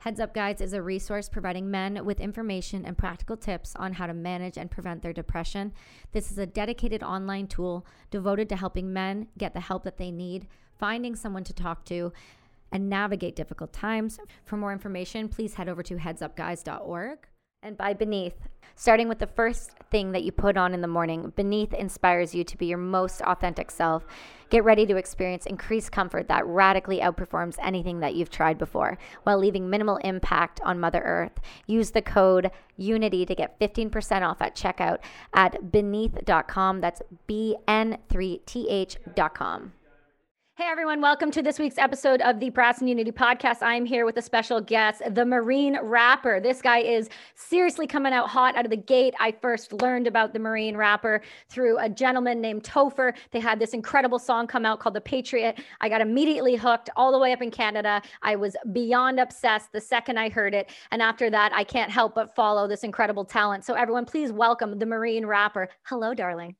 Heads Up Guys is a resource providing men with information and practical tips on how to manage and prevent their depression. This is a dedicated online tool devoted to helping men get the help that they need, finding someone to talk to, and navigate difficult times. For more information, please head over to headsupguys.org. And by Beneath, starting with the first thing that you put on in the morning, Beneath inspires you to be your most authentic self. Get ready to experience increased comfort that radically outperforms anything that you've tried before while leaving minimal impact on Mother Earth. Use the code UNITY to get 15% off at checkout at beneath.com. That's B N 3TH.com. Hey everyone, welcome to this week's episode of the Brass and Unity podcast. I'm here with a special guest, the Marine Rapper. This guy is seriously coming out hot out of the gate. I first learned about the Marine Rapper through a gentleman named Topher. They had this incredible song come out called The Patriot. I got immediately hooked all the way up in Canada. I was beyond obsessed the second I heard it. And after that, I can't help but follow this incredible talent. So everyone, please welcome the Marine Rapper. Hello, darling.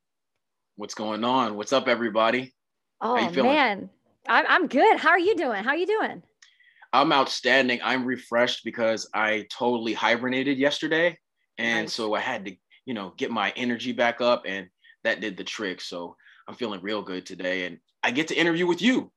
What's going on? What's up, everybody? Oh man, I'm I'm good. How are you doing? How are you doing? I'm outstanding. I'm refreshed because I totally hibernated yesterday, and nice. so I had to, you know, get my energy back up, and that did the trick. So I'm feeling real good today, and I get to interview with you.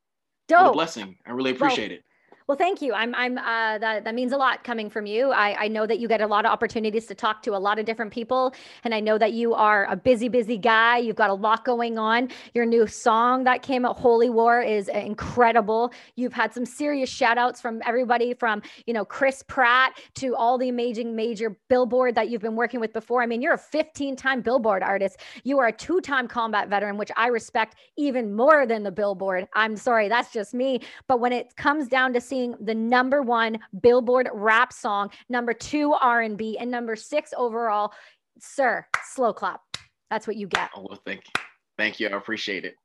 Dope. What a blessing. I really appreciate well, it. Well, thank you. I'm, I'm, uh, that, that means a lot coming from you. I, I know that you get a lot of opportunities to talk to a lot of different people. And I know that you are a busy, busy guy. You've got a lot going on. Your new song that came out, Holy War, is incredible. You've had some serious shout outs from everybody from, you know, Chris Pratt to all the amazing major billboard that you've been working with before. I mean, you're a 15 time billboard artist. You are a two time combat veteran, which I respect even more than the billboard. I'm sorry, that's just me. But when it comes down to seeing the number one Billboard rap song, number two R&B, and number six overall. Sir, slow clap. That's what you get. Oh well, thank you, thank you. I appreciate it.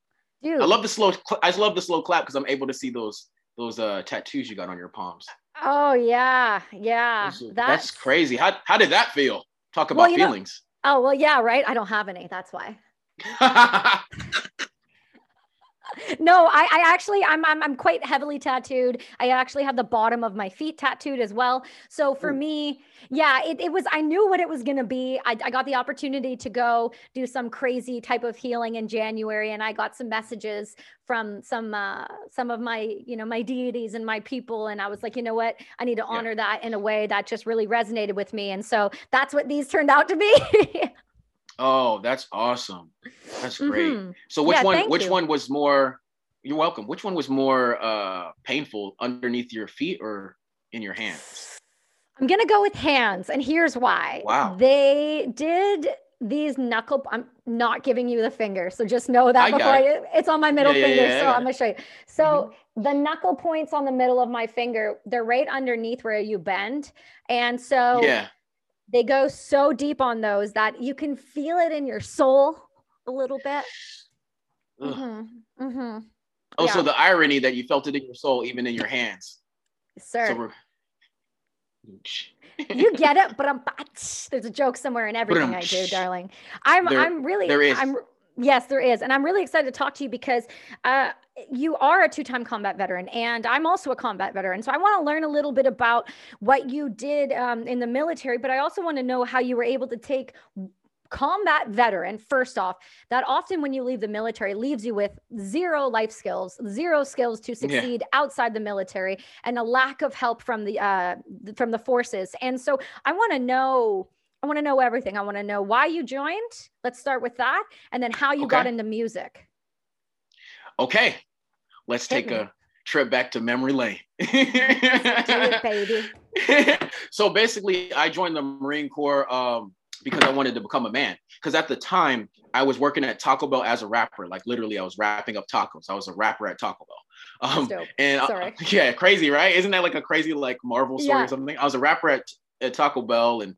Dude, I love the slow. I love the slow clap because I'm able to see those those uh tattoos you got on your palms. Oh yeah, yeah. That's, that's crazy. How how did that feel? Talk about well, feelings. Know, oh well, yeah, right. I don't have any. That's why. no, I, I actually I'm, I'm I'm quite heavily tattooed. I actually have the bottom of my feet tattooed as well. So for Ooh. me, yeah, it, it was I knew what it was gonna be. I, I got the opportunity to go do some crazy type of healing in January, and I got some messages from some uh some of my you know my deities and my people and i was like you know what i need to honor yeah. that in a way that just really resonated with me and so that's what these turned out to be Oh, that's awesome. That's great. Mm-hmm. So which yeah, one which you. one was more you're welcome. Which one was more uh painful underneath your feet or in your hands? I'm going to go with hands and here's why. Wow. They did these knuckle I'm not giving you the finger. So just know that I before I, it's on my middle yeah, finger. Yeah, so I'm going to show you. So mm-hmm. the knuckle points on the middle of my finger, they're right underneath where you bend. And so yeah they go so deep on those that you can feel it in your soul a little bit. Mm-hmm. Mm-hmm. Oh, yeah. so the irony that you felt it in your soul, even in your hands. Sir. So you get it, but I'm there's a joke somewhere in everything I do, darling. I'm there, I'm really there is. I'm Yes, there is. And I'm really excited to talk to you because uh, you are a two time combat veteran, and I'm also a combat veteran. So I want to learn a little bit about what you did um, in the military, but I also want to know how you were able to take combat veteran first off that often when you leave the military leaves you with zero life skills zero skills to succeed yeah. outside the military and a lack of help from the uh from the forces and so i want to know I want to know everything. I want to know why you joined. Let's start with that. And then how you okay. got into music. Okay. Let's Hit take me. a trip back to memory lane. it, baby. so basically, I joined the Marine Corps um, because I wanted to become a man. Because at the time, I was working at Taco Bell as a rapper. Like literally, I was wrapping up tacos. I was a rapper at Taco Bell. Um, and uh, yeah, crazy, right? Isn't that like a crazy like Marvel story yeah. or something? I was a rapper at, at Taco Bell, and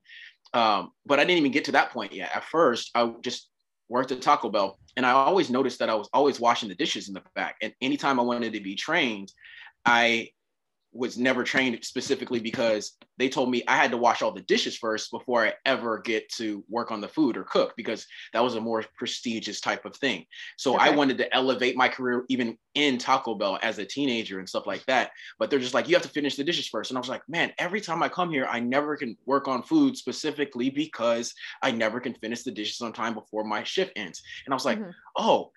Um, but I didn't even get to that point yet. At first, I just worked at Taco Bell, and I always noticed that I was always washing the dishes in the back. And anytime I wanted to be trained, I was never trained specifically because they told me I had to wash all the dishes first before I ever get to work on the food or cook because that was a more prestigious type of thing. So okay. I wanted to elevate my career even in Taco Bell as a teenager and stuff like that. But they're just like, you have to finish the dishes first. And I was like, man, every time I come here, I never can work on food specifically because I never can finish the dishes on time before my shift ends. And I was like, mm-hmm. oh,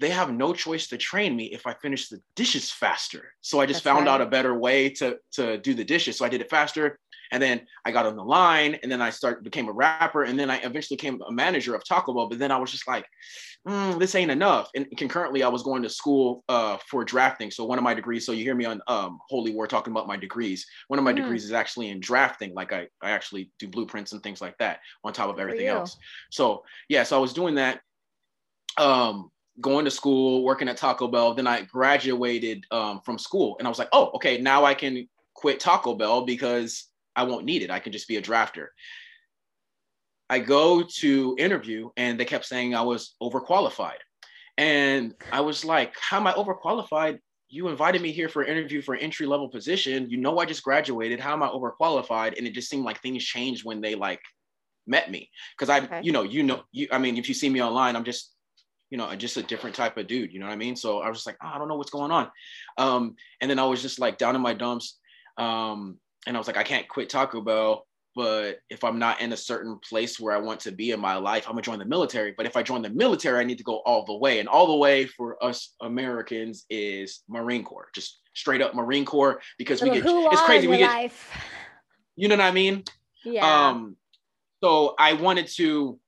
they have no choice to train me if I finish the dishes faster. So I just That's found right. out a better way to to do the dishes. So I did it faster. And then I got on the line and then I started became a rapper and then I eventually became a manager of Taco Bell. But then I was just like, mm, this ain't enough. And concurrently, I was going to school uh, for drafting. So one of my degrees, so you hear me on um, Holy War talking about my degrees. One of my mm. degrees is actually in drafting. Like I, I actually do blueprints and things like that on top of everything else. So yeah, so I was doing that. Um, going to school, working at Taco Bell. Then I graduated um, from school, and I was like, oh, okay, now I can quit Taco Bell because I won't need it. I can just be a drafter. I go to interview, and they kept saying I was overqualified, and I was like, how am I overqualified? You invited me here for an interview for an entry level position. You know, I just graduated. How am I overqualified? And it just seemed like things changed when they like met me because I, okay. you know, you know, you. I mean, if you see me online, I'm just you know, just a different type of dude, you know what I mean? So I was just like, oh, I don't know what's going on. Um, and then I was just like down in my dumps. Um, and I was like, I can't quit Taco Bell, but if I'm not in a certain place where I want to be in my life, I'm gonna join the military. But if I join the military, I need to go all the way. And all the way for us Americans is Marine Corps, just straight up Marine Corps, because we get it's crazy. We get life. you know what I mean? Yeah. Um, so I wanted to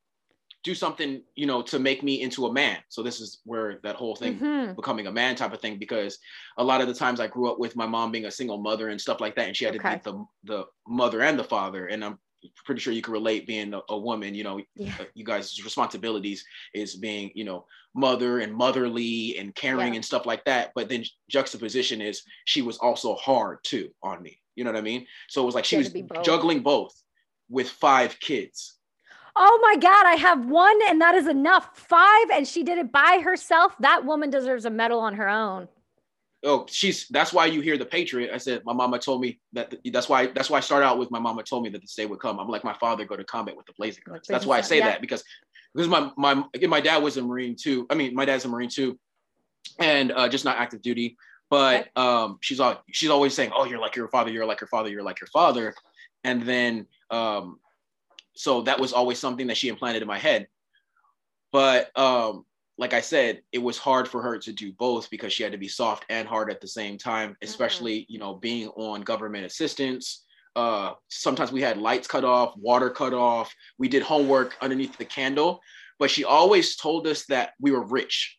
do something you know to make me into a man so this is where that whole thing mm-hmm. becoming a man type of thing because a lot of the times i grew up with my mom being a single mother and stuff like that and she had okay. to be the the mother and the father and i'm pretty sure you can relate being a, a woman you know yeah. Uh, you guys responsibilities is being you know mother and motherly and caring yeah. and stuff like that but then juxtaposition is she was also hard too on me you know what i mean so it was like she was both. juggling both with five kids Oh my God, I have one and that is enough. Five, and she did it by herself. That woman deserves a medal on her own. Oh, she's that's why you hear the Patriot. I said, my mama told me that that's why that's why I start out with my mama told me that the day would come. I'm like my father go to combat with the blazing guns. That's why I say yeah. that because because my my my dad was a Marine too. I mean, my dad's a Marine too, and uh, just not active duty. But um, she's all she's always saying, "Oh, you're like your father. You're like your father. You're like your father." And then um, so that was always something that she implanted in my head. But um like i said it was hard for her to do both because she had to be soft and hard at the same time mm-hmm. especially mm-hmm. you know being on government assistance. Uh sometimes we had lights cut off water cut off. We did homework underneath the candle. But she always told us that we were rich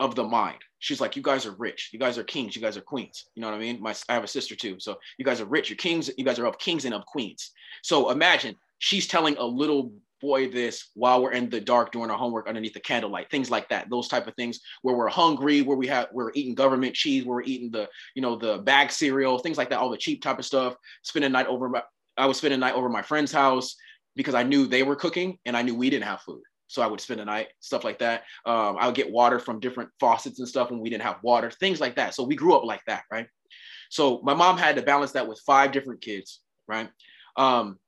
of the mind. She's like you guys are rich. You guys are kings. You guys are queens. You know what i mean? My i have a sister too. So you guys are rich. You're kings. You guys are of kings and of queens. So imagine she's telling a little boy this while we're in the dark doing our homework underneath the candlelight things like that those type of things where we're hungry where we have we're eating government cheese where we're eating the you know the bag cereal things like that all the cheap type of stuff. Spend a night over my, i would spend a night over my friend's house because i knew they were cooking and i knew we didn't have food. So i would spend a night stuff like that. Um, i would get water from different faucets and stuff when we didn't have water things like that. So we grew up like that right? So my mom had to balance that with five different kids right? Um,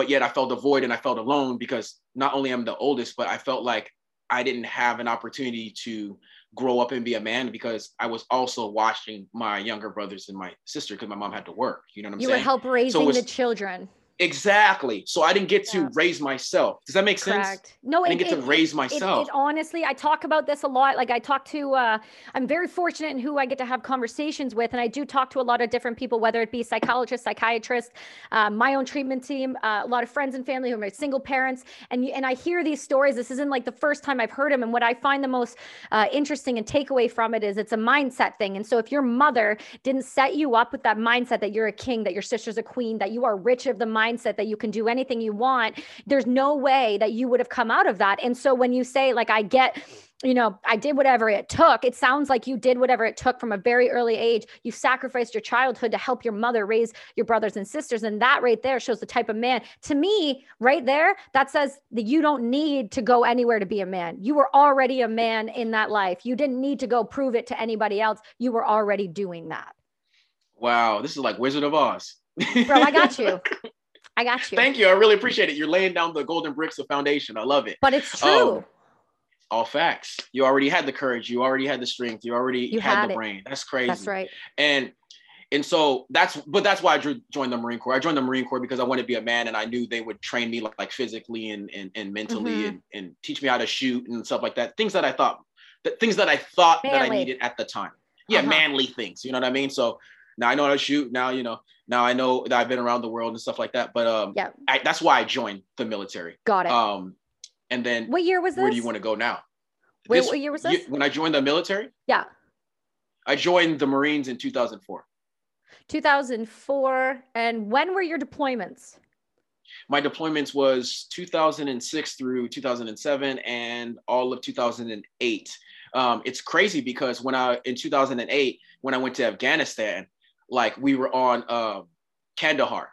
but yet I felt a void and I felt alone because not only am the oldest, but I felt like I didn't have an opportunity to grow up and be a man because I was also watching my younger brothers and my sister because my mom had to work. You know what I'm you saying? You would help raising so was, the children. Exactly. So I didn't get to yeah. raise myself. Does that make Correct. sense? No, I didn't it, get it, to raise myself. It, honestly, I talk about this a lot. Like I talk to, uh, I'm very fortunate in who I get to have conversations with, and I do talk to a lot of different people, whether it be psychologists, psychiatrists, uh, my own treatment team, uh, a lot of friends and family who are single parents, and and I hear these stories. This isn't like the first time I've heard them, and what I find the most uh, interesting and takeaway from it is it's a mindset thing. And so if your mother didn't set you up with that mindset that you're a king, that your sister's a queen, that you are rich of the mindset that you can do anything you want, there's no way that you would have come out of that. And so when you say, like, I get, you know, I did whatever it took. It sounds like you did whatever it took from a very early age. You sacrificed your childhood to help your mother raise your brothers and sisters. And that right there shows the type of man. To me, right there, that says that you don't need to go anywhere to be a man. You were already a man in that life. You didn't need to go prove it to anybody else. You were already doing that. Wow, this is like Wizard of Oz. Bro, I got you. I got you. Thank you. I really appreciate it. You're laying down the golden bricks of foundation. I love it. But it's true. Um, all facts. You already had the courage. You already had the strength. You already You had, had the it. brain. That's crazy. That's right. And and so that's but that's why I drew, joined the Marine Corps. I joined the Marine Corps because I wanted to be a man and I knew they would train me like, like physically and and, and mentally Mhm. and, and teach me how to shoot and stuff like that. Things that I thought that things that I thought that I needed at the time. Yeah, Uh-huh. manly things. You know what I mean? So now I know how to shoot. Now you know. Now I know that I've been around the world and stuff like that. But um, Yeah. I, that's why I joined the military. Got it. Um, and then what year was this? where do you want to go now? Wait, This- what year was you- this? when I joined the military, Yeah. I joined the Marines in 2004. 2004. And when were your deployments? My deployments was 2006 through 2007 and all of 2008. Um, it's crazy because when I in 2008 when I went to Afghanistan, like we were on uh, Kandahar.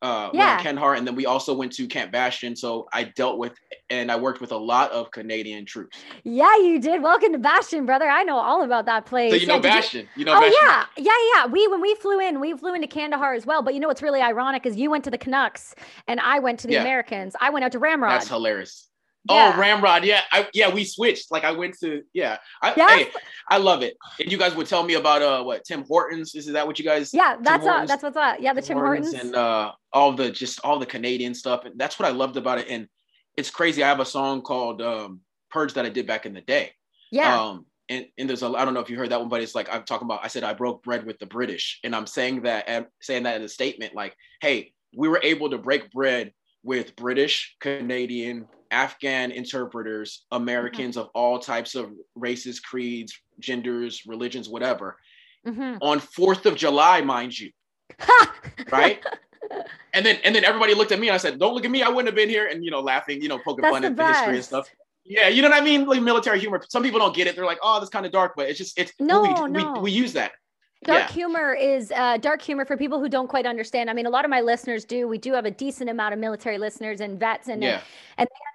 Uh, Yeah. Kandahar, and then we also went to Camp Bastion. So I dealt with and I worked with a lot of Canadian troops. Yeah, you did. Welcome to Bastion, brother. I know all about that place. So you know Yeah, did Bastion. You, know oh Bastion. yeah, yeah, yeah. We when we flew in, we flew into Kandahar as well. But you know what's really ironic is you went to the Canucks and I went to the Yeah. Americans. I went out to Ramrod. That's hilarious. Yeah. Oh, Ramrod. Yeah. I, yeah, we switched. Like I went to, yeah. I, Yes. hey, I love it. And you guys would tell me about uh what Tim Hortons. Is is that what you guys yeah, that's uh, that's what's up. Yeah, the Tim Hortons. and uh all the just all the Canadian stuff. And that's what I loved about it. And it's crazy. I have a song called um Purge that I did back in the day. yeah, Um and, and there's a I don't know if you heard that one, but it's like I'm talking about I said I broke bread with the British. And I'm saying that and saying that in a statement, like, hey, we were able to break bread with British, Canadian, Afghan interpreters, Americans of all types of races, creeds, genders, religions, whatever, Mhm. on 4th of July, mind you. Right? And then and then everybody looked at me and I said, Don't look at me, I wouldn't have been here, and you know, laughing, you know, poking That's fun at the history and stuff. Yeah, you know what I mean? Like military humor. Some people don't get it. They're like, oh, that's kind of dark, but it's just it's No, we, no. we we use that. Dark Yeah. humor is uh, dark humor for people who don't quite understand. I mean, a lot of my listeners do. We do have a decent amount of military listeners and vets, and Yeah.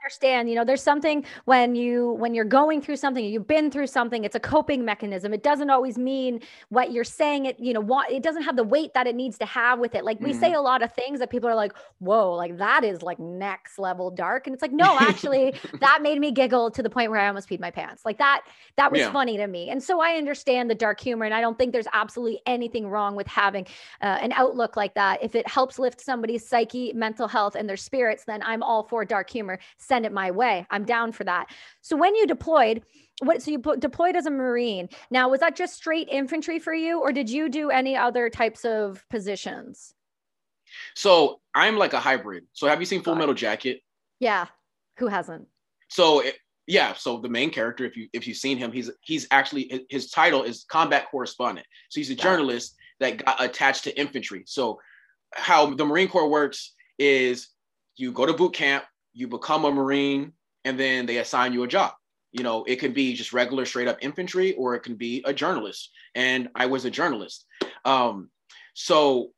Understand. You know, there's something when you when you're going through something, you've been through something. It's a coping mechanism. It doesn't always mean what you're saying. It you know what it doesn't have the weight that it needs to have with it. Like we say a lot of things that people are like, "Whoa, like that is like next level dark," and it's like, no, actually, that made me giggle to the point where I almost peed my pants. Like that that was Yeah. funny to me. And so I understand the dark humor, and I don't think there's absolutely anything wrong with having uh, an outlook like that. If it helps lift somebody's psyche, mental health, and their spirits, then I'm all for dark humor. Send it my way. I'm down for that. So when you deployed, what so you put, deployed as a marine. Now was that just straight infantry for you, or did you do any other types of positions? So I'm like a hybrid. So have you seen Full Metal Jacket? Yeah, who hasn't? So it, yeah, so the main character, if you if you've seen him, he's he's actually his title is combat correspondent. So he's a journalist that got attached to infantry. So how the Marine Corps works is you go to boot camp, you become a Marine, and then they assign you a job. You know, it could be just regular straight up infantry, or it can be a journalist. And I was a journalist. Um, so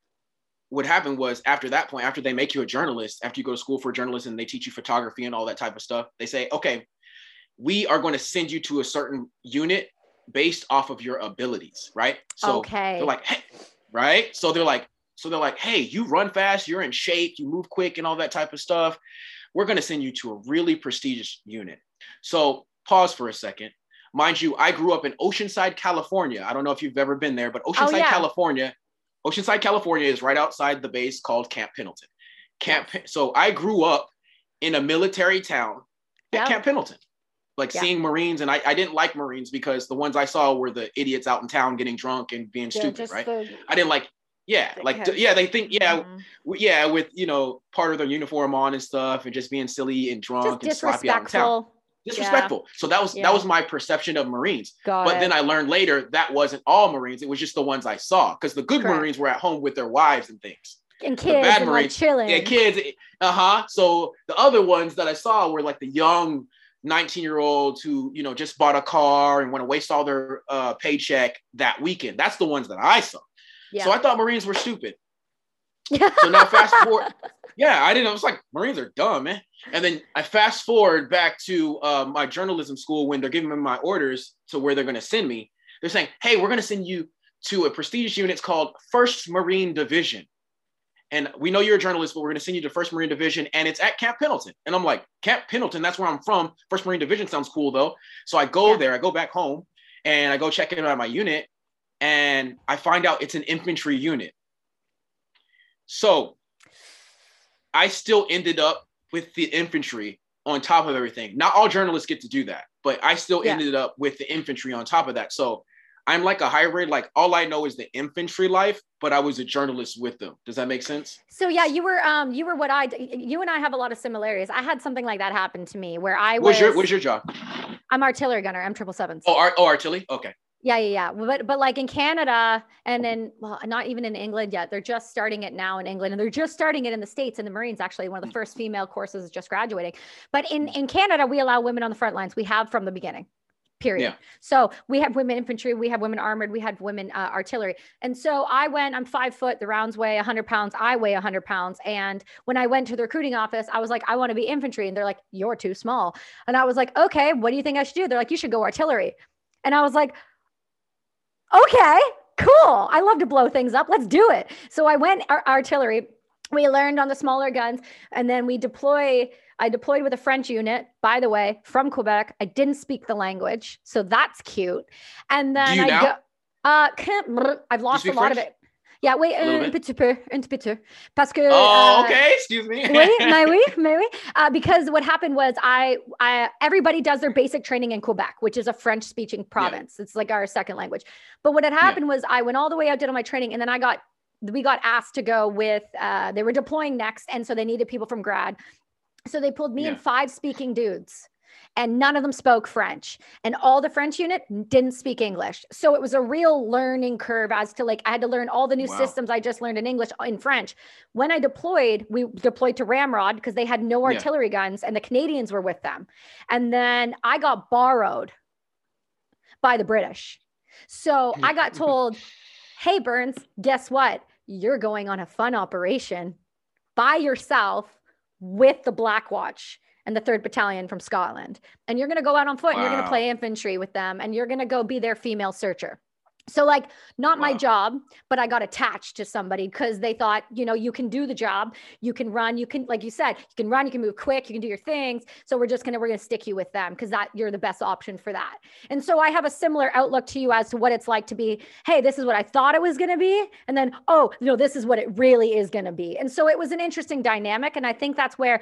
what happened was after that point, after they make you a journalist, after you go to school for journalism and they teach you photography and all that type of stuff, they say, okay, we are going to send you to a certain unit based off of your abilities, right? So okay. they're like, hey, right? So they're like, so they're like, hey, you run fast, you're in shape, you move quick, and all that type of stuff. We're going to send you to a really prestigious unit. So pause for a second. Mind you, I grew up in Oceanside, California. I don't know if you've ever been there, but oh, Oceanside, Oh, yeah. California, Oceanside, California is right outside the base called Camp Pendleton. Camp. So I grew up in a military town at Yep. Camp Pendleton. Like seeing Marines, and I, I didn't like Marines because the ones I saw were the idiots out in town getting drunk and being Yeah, stupid, right? the- I didn't like, yeah, the like, yeah, they think, yeah, Mhm. w- yeah, with you know part of their uniform on and stuff, and just being silly and drunk and just sloppy out in town. disrespectful. Disrespectful. So that was Yeah. that was my perception of Marines. Got But it. then I learned later that wasn't all Marines. It was just the ones I saw because the good Correct. Marines were at home with their wives and things. and kids bad and like chilling. Yeah, kids. Uh huh. So the other ones that I saw were like the young, 19 year olds who you know just bought a car and want to waste all their uh, paycheck that weekend. That's the ones that I saw. Yeah. So I thought Marines were stupid. So now fast forward. Yeah, I didn't. I was like, Marines are dumb, man. And then I fast forward back to uh, my journalism school when they're giving me my orders to where they're going to send me. They're saying, "Hey, we're going to send you to a prestigious unit it's called First Marine Division." And we know you're a journalist, but we're going to send you to First Marine Division, and it's at Camp Pendleton. And I'm like, Camp Pendleton, that's where I'm from. First Marine Division sounds cool though. So I go Yeah. there, I go back home, and I go check in on my unit, and I find out it's an infantry unit. So I still ended up with the infantry on top of everything. Not all journalists get to do that, but I still Yeah. ended up with the infantry on top of that. So I'm like a hybrid. Like all I know is the infantry life, but I was a journalist with them. Does that make sense? So yeah, you were um you were what I you and I have a lot of similarities. I had something like that happen to me where I was What's your What's your job? I'm artillery gunner. I'm triple sevens. Oh, art, oh, artillery. Okay. Yeah, yeah, yeah. But but like in Canada and mm-hmm. then well, not even in England yet. They're just starting it now in England, and they're just starting it in the states. And the Marines actually one of the mm. first female courses is just graduating. But in mm. in Canada, we allow women on the front lines. We have from the beginning. Period. Yeah. So we have women infantry, we have women armored, we had women uh, artillery. And so I went, I'm five foot, the rounds weigh 100 pounds, I weigh 100 pounds. And when I went to the recruiting office, I was like, I want to be infantry. And they're like, you're too small. And I was like, okay, what do you think I should do? They're like, you should go artillery. And I was like, okay, cool. I love to blow things up. Let's do it. So I went ar- artillery. We learned on the smaller guns, and then we deploy. I deployed with a French unit, by the way, from Quebec. I didn't speak the language, so that's cute. And then I now? go. Uh, I've lost a lot of it. Yeah, wait, A little un petit peu, un petit peu, parce que. Oh, uh, okay. Excuse me. oui, mais oui, mais oui. Uh, because what happened was I, I, everybody does their basic training in Quebec, which is a French speaking province. It's like our second language. But what had happened was I went all the way out, did all my training, and then I got, we got asked to go with, uh, they were deploying next. And so they needed people from grad. So they pulled me and five speaking dudes. And none of them spoke French. And all the French unit didn't speak English. So it was a real learning curve as to like, I had to learn all the new Wow. systems I just learned in English uh, in French when I deployed, we deployed to Ramrod because they had no Yeah. artillery guns and the Canadians were with them. And then I got borrowed by the British. So I got told, hey, Burns, guess what? You're going on a fun operation by yourself with the Black Watch and the 3rd Battalion from Scotland. And you're going to go out on foot and you're going to play infantry with them and you're going to go be their female searcher. So, like, not my job, but I got attached to somebody because they thought, you know, you can do the job, you can run, you can, like you said, you can run, you can move quick, you can do your things. So we're just gonna, we're gonna stick you with them because that you're the best option for that. And so I have a similar outlook to you as to what it's like to be, hey, this is what I thought it was gonna be, and then oh no, this is what it really is gonna be. And so it was an interesting dynamic, and I think that's where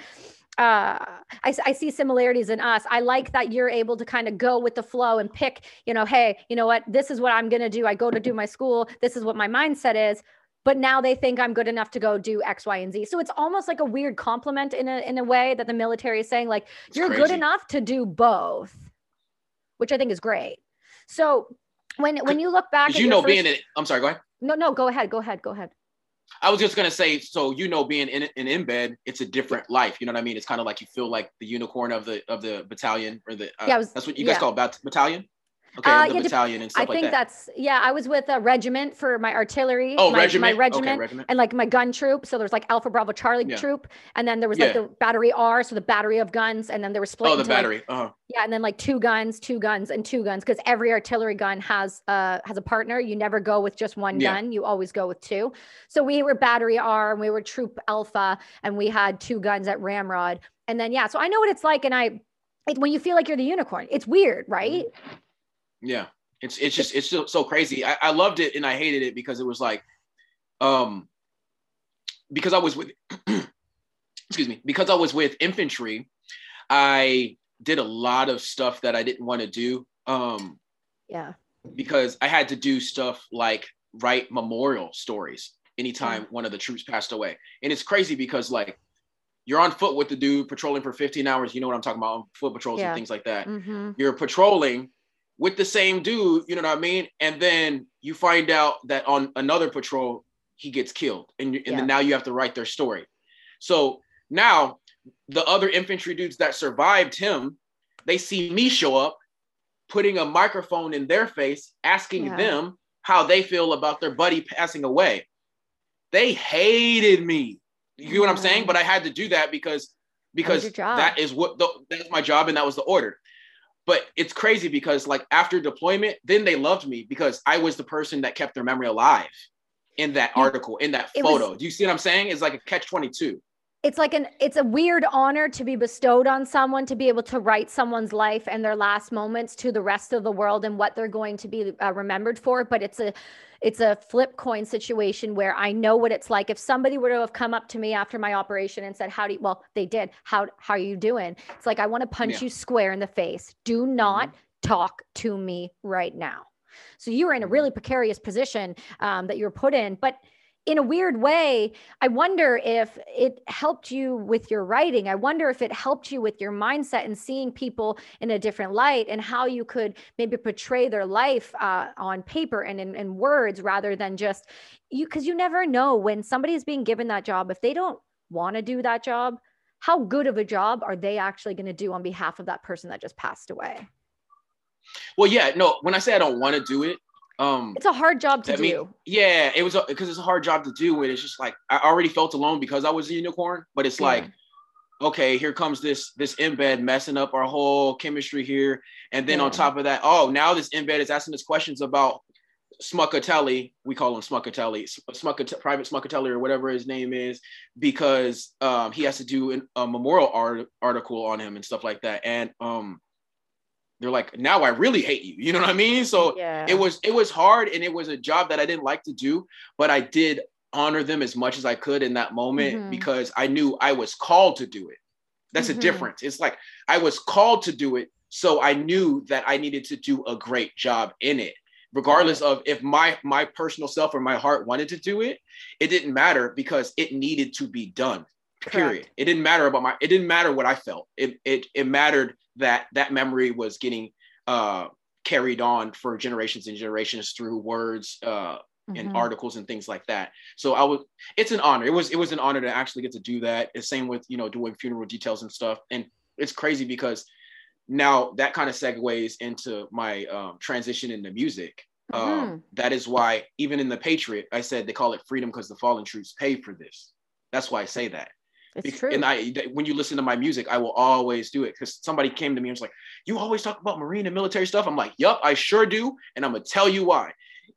uh, I, I see similarities in us. I like that you're able to kind of go with the flow and pick, you know, hey, you know what, this is what I'm going to do. I go to do my school. This is what my mindset is. But now they think I'm good enough to go do X, Y, and Z. So it's almost like a weird compliment in a in a way that the military is saying, like, It's you're good enough to do both, which I think is great. So when when you look back, at you know first- being in? I'm sorry. Go ahead. no, no, go ahead, go ahead, go ahead. I was just gonna say, so you know, being in in embed, it's a different life. You know what I mean? It's kind of like you feel like the unicorn of the of the battalion or the. Uh, Yeah, was- that's what you guys yeah. call bat- battalion. Okay, Uh, yeah, battalion and I stuff think like that. that's yeah. I was with a regiment for my artillery. oh, my, regiment. my regiment, Okay, regiment. and like my gun troop. So there's like Alpha Bravo Charlie Yeah. troop, and then there was like the battery R, so the battery of guns, and then there was split. Oh, the into, like- battery. uh-huh. yeah, and then like two guns, two guns, and two guns, because every artillery gun has uh has a partner. You never go with just one Yeah. gun. You always go with two. So we were battery R, and we were troop Alpha, and we had two guns at Ramrod, and then yeah. So I know what it's like, and I. It, when you feel like you're the unicorn, it's weird, right? Yeah, it's it's just it's so, so crazy. I, I loved it and I hated it because it was like, um, because I was with, excuse me, because I was with infantry, I did a lot of stuff that I didn't want to do. Um, Yeah. because I had to do stuff like write memorial stories anytime one of the troops passed away. And it's crazy because like you're on foot with the dude patrolling for 15 hours. You know what I'm talking about? on Foot patrols Yeah. and things like that. Mm-hmm. You're patrolling with the same dude, you know what I mean? And then you find out that on another patrol, he gets killed. And, and Yeah. then now you have to write their story. So now the other infantry dudes that survived him, they see me show up, putting a microphone in their face, asking Yeah. them how they feel about their buddy passing away. They hated me. You get what I'm saying? But I had to do that because because that is what the, that's my job and that was the order. But it's crazy because like after deployment, then they loved me because I was the person that kept their memory alive in that article, in that it was- photo. Do you see what I'm saying? It's like a catch 22. It's like an it's a weird honor to be bestowed on someone to be able to write someone's life and their last moments to the rest of the world and what they're going to be uh, remembered for but it's a it's a flip coin situation where i know what it's like. If somebody were to have come up to me after my operation and said how do you well they did. How how are you doing? It's like i want to punch Yeah. you square in the face. Do not talk to me right now. So you were in a Mhm. really precarious position um, that you were put in but in a weird way, I wonder if it helped you with your writing. I wonder if it helped you with your mindset and seeing people in a different light and how you could maybe portray their life uh, on paper and in, in words rather than just you, because you never know when somebody is being given that job, if they don't want to do that job, how good of a job are they actually going to do on behalf of that person that just passed away? Well, yeah, no, when I say I don't want to do it, um, It's a hard job to I do. mean, yeah, it was because it's a hard job to do. And it's just like I already felt alone because I was a unicorn. But it's like, okay, here comes this this embed messing up our whole chemistry here. And then on top of that, oh, now this embed is asking us questions about Schmuckatelli. We call him Schmuckatelli, Smuckat, Private Schmuckatelli, or whatever his name is, because um, he has to do an, a memorial art, article on him and stuff like that. And um, they're like, now I really hate you. You know what I mean? So yeah. it was it was hard and it was a job that I didn't like to do, but I did honor them as much as I could in that moment Mhm. because I knew I was called to do it. That's Mhm. a difference. It's like I was called to do it, so I knew that I needed to do a great job in it. Regardless of if my my personal self or my heart wanted to do it, it didn't matter because it needed to be done. Period. Correct. It didn't matter about my it didn't matter what I felt. It it it mattered that that memory was getting uh carried on for generations and generations through words uh and Mhm. articles and things like that. So I was it's an honor. It was it was an honor to actually get to do that. The same with you know doing funeral details and stuff. And it's crazy because now that kind of segues into my um, transition into music. Um, Mhm. that is why even in the Patriot, I said they call it freedom because the fallen troops paid for this. That's why I say that. It's true. And I, when you listen to my music, I will always do it because somebody came to me and was like, "You always talk about Marine and military stuff." I'm like, "Yup, I sure do," and I'm gonna tell you why.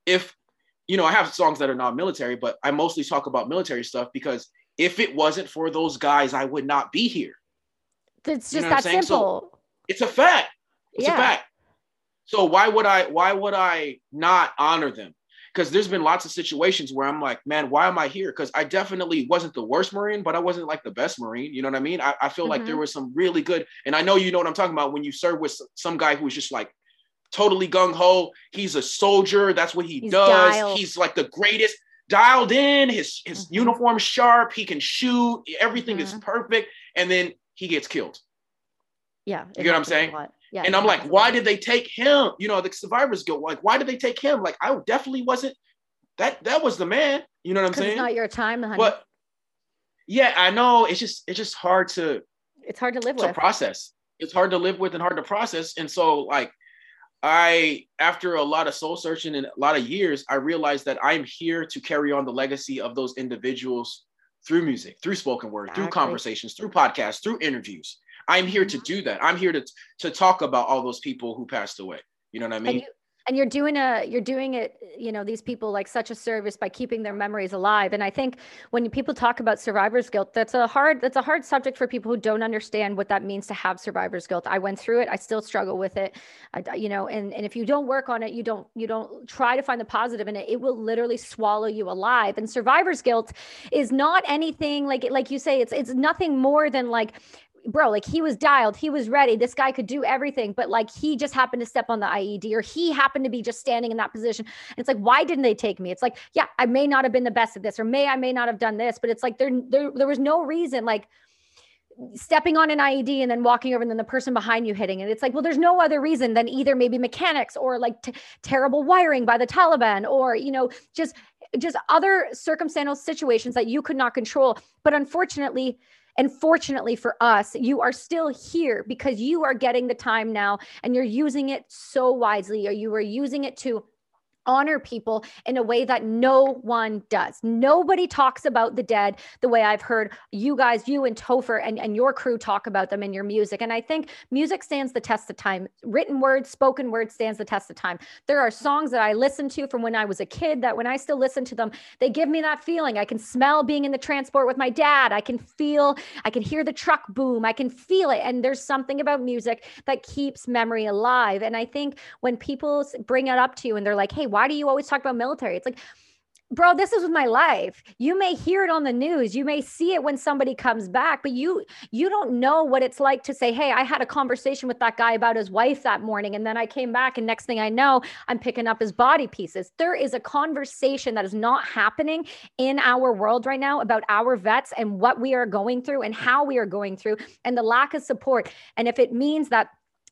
If you know, I have songs that are not military, but I mostly talk about military stuff because if it wasn't for those guys, I would not be here. it's you just know that saying? So- simple. It's a fact. It's Yeah. a fact. So why would I? Why would I not honor them? Because there's been lots of situations where I'm like, man, why am I here? Because I definitely wasn't the worst Marine, but I wasn't like the best Marine. You know what I mean? I, I feel like there Mhm. was some really good, and I know you know what I'm talking about when you serve with some guy who was just like totally gung ho. He's a soldier. That's what he He's does. dialed. He's like the greatest, dialed in. His his Mhm. uniform sharp. He can shoot. Everything is Mhm. perfect. And then he gets killed. Yeah. You get what I'm saying? Yeah. And I'm like, why did they take him? You know, the survivors go like, why did they take him? Like, I definitely wasn't. That that was the man. You know what I'm saying? it's not your time, honey. but yeah, I know. It's just it's just hard to it's hard to live with. to with. process. It's hard to live with and hard to process. And so, like, I after a lot of soul searching and a lot of years, I realized that I'm here to carry on the legacy of those individuals through music, through spoken word, through conversations, through podcasts, through interviews. I'm here to do that. I'm here to to talk about all those people who passed away. You know what I mean? and you and you're doing a you're doing it you know these people like such a service by keeping their memories alive and i think when people talk about survivor's guilt that's a hard that's a hard subject for people who don't understand what that means to have survivor's guilt i went through it i still struggle with it I, you know and and if you don't work on it you don't you don't try to find the positive in it it will literally swallow you alive and survivor's guilt is not anything like like you say it's it's nothing more than like bro, like he was dialed, he was ready. This guy could do everything, but like he just happened to step on the IED or he happened to be just standing in that position. And it's like, why didn't they take me? It's like, yeah, I may not have been the best at this, or may I may not have done this, but it's like there there, there was no reason like stepping on an IED and then walking over and then the person behind you hitting it. It's like, well, there's no other reason than either maybe mechanics or like t- terrible wiring by the Taliban or, you know, just just other circumstantial situations that you could not control. But unfortunately, And fortunately for us, you are still here because you are getting the time now and you're using it so wisely, or you are using it to honor people in a way that no one does. Nobody talks about the dead the way I've heard you guys, you and Topher and, and your crew talk about them in your music. And I think music stands the test of time. Written word, spoken word stands the test of time. There are songs that I listened to from when I was a kid that when I still listen to them, they give me that feeling. I can smell being in the transport with my dad. I can feel, I can hear the truck boom. I can feel it. And there's something about music that keeps memory alive. And I think when people bring it up to you and they're like, hey, why do you always talk about military? It's like, bro this is with my life. You may hear it on the news. You may see it when somebody comes back but you you don't know what it's like to say hey i had a conversation with that guy about his wife that morning and then i came back and next thing i know i'm picking up his body pieces. There is a conversation that is not happening in our world right now about our vets and what we are going through and how we are going through and the lack of support. And if it means that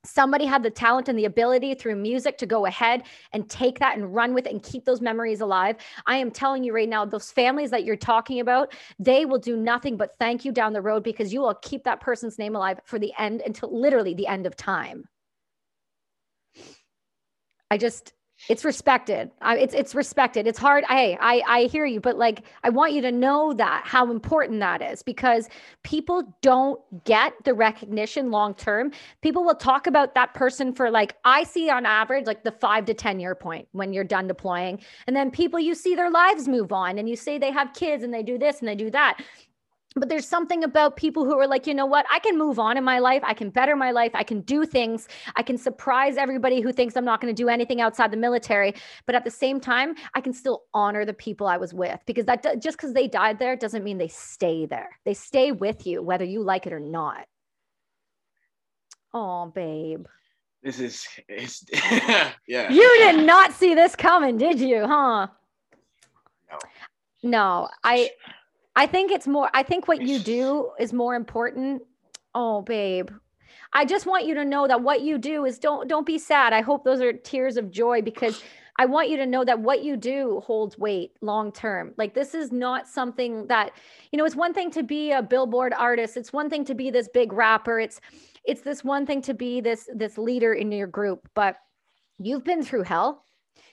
somebody had the talent and the ability through music to go ahead and take that and run with it and keep those memories alive. I am telling you right now, those families that you're talking about, they will do nothing but thank you down the road because you will keep that person's name alive for the end until literally the end of time. I just, it's respected. I, it's it's respected. It's hard. Hey, I I hear you, but like I want you to know that how important that is because people don't get the recognition long term. People will talk about that person for like I see on average like the five to ten year point when you're done deploying, and then people you see their lives move on, and you say they have kids and they do this and they do that but there's something about people who are like, you know what? I can move on in my life. I can better my life. I can do things. I can surprise everybody who thinks I'm not going to do anything outside the military. But at the same time, I can still honor the people I was with because that just because they died there doesn't mean they stay there. They stay with you, whether you like it or not. Oh, babe. This is, it's, yeah. You did not see this coming, did you? Huh? No. No, I, I think it's more, I think what you do is more important. Oh, babe. I just want you to know that what you do is don't don't be sad. I hope those are tears of joy because I want you to know that what you do holds weight long term. Like this is not something that, you know, it's one thing to be a billboard artist. It's one thing to be this big rapper. It's it's this one thing to be this this leader in your group, but you've been through hell.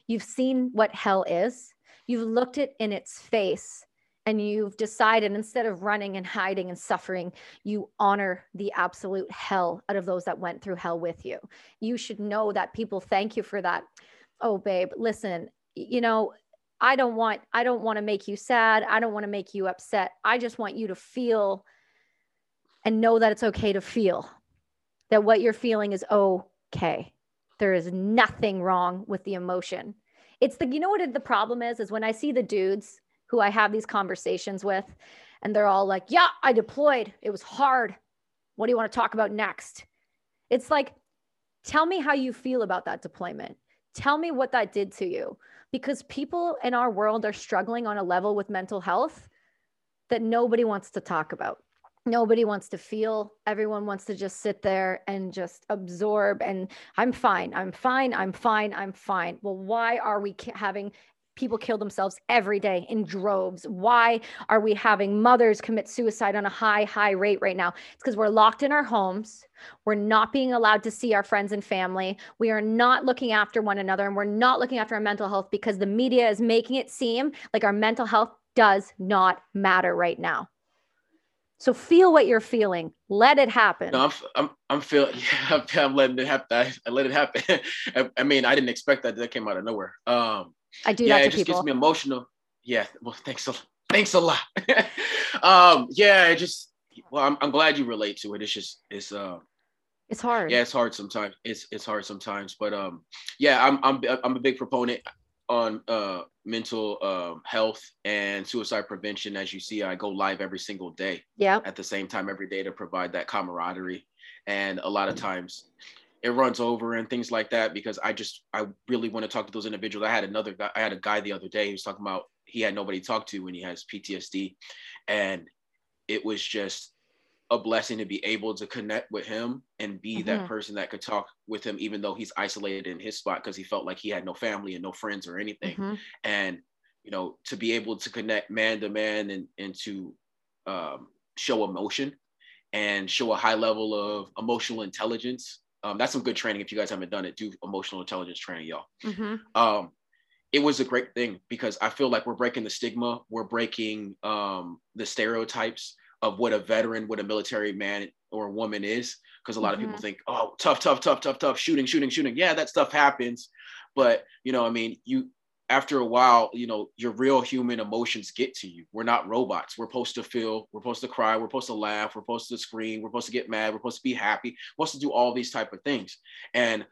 You've seen what hell is. You've looked it in its face and you've decided instead of running and hiding and suffering, you honor the absolute hell out of those that went through hell with you. You should know that people thank you for that. Oh, babe, listen, you know, I don't want I don't want to make you sad. I don't want to make you upset. I just want you to feel and know that it's okay to feel. That what you're feeling is okay. There is nothing wrong with the emotion. It's the you know what the problem is is when I see the dudes who I have these conversations with, and they're all like, Yeah, I deployed. It was hard. What do you want to talk about next? It's like, tell me how you feel about that deployment. Tell me what that did to you. Because people in our world are struggling on a level with mental health that nobody wants to talk about. Nobody wants to feel. Everyone wants to just sit there and just absorb. And I'm fine. I'm fine. I'm fine. I'm fine. Well, why are we having people kill themselves every day in droves? Why are we having mothers commit suicide on a high, high rate right now? It's because we're locked in our homes. We're not being allowed to see our friends and family. We are not looking after one another and we're not looking after our mental health because the media is making it seem like our mental health does not matter right now. So feel what you're feeling. Let it happen. No, I'm, I'm, I'm feeling, yeah, I'm, I'm letting it happen. I, I let it happen. I, I, mean, I didn't expect that. That came out of nowhere. Um, I do yeah, that to it just people. gets me emotional. Yeah, well, thanks a thanks a lot. um, yeah, it just well, I'm, I'm glad you relate to it. It's just it's uh it's hard. Yeah, it's hard sometimes. It's it's hard sometimes, but um, yeah, I'm I'm I'm a big proponent on uh mental um, health and suicide prevention. As you see, I go live every single day. Yeah. At the same time, every day to provide that camaraderie, and a lot of times it runs over and things like that because I just I really want to talk to those individuals. I had another guy, I had a guy the other day who was talking about he had nobody to talk to when he has PTSD, and it was just a blessing to be able to connect with him and be mm-hmm. that person that could talk with him even though he's isolated in his spot because he felt like he had no family and no friends or anything mm-hmm. and you know to be able to connect man to man and and to um, show emotion and show a high level of emotional intelligence. Um, that's some good training. If you guys haven't done it, do emotional intelligence training, y'all. Mm-hmm. Um, it was a great thing because I feel like we're breaking the stigma, we're breaking um, the stereotypes of what a veteran, what a military man or woman is. Because a lot of people Mhm. think, oh, tough, tough, tough, tough, tough, shooting, shooting, shooting. Yeah, that stuff happens, but you know, I mean, you after a while, you know, your real human emotions get to you. We're not robots. We're supposed to feel, we're supposed to cry, we're supposed to laugh, we're supposed to scream, we're supposed to get mad, we're supposed to be happy, we're supposed to do all these type of things. And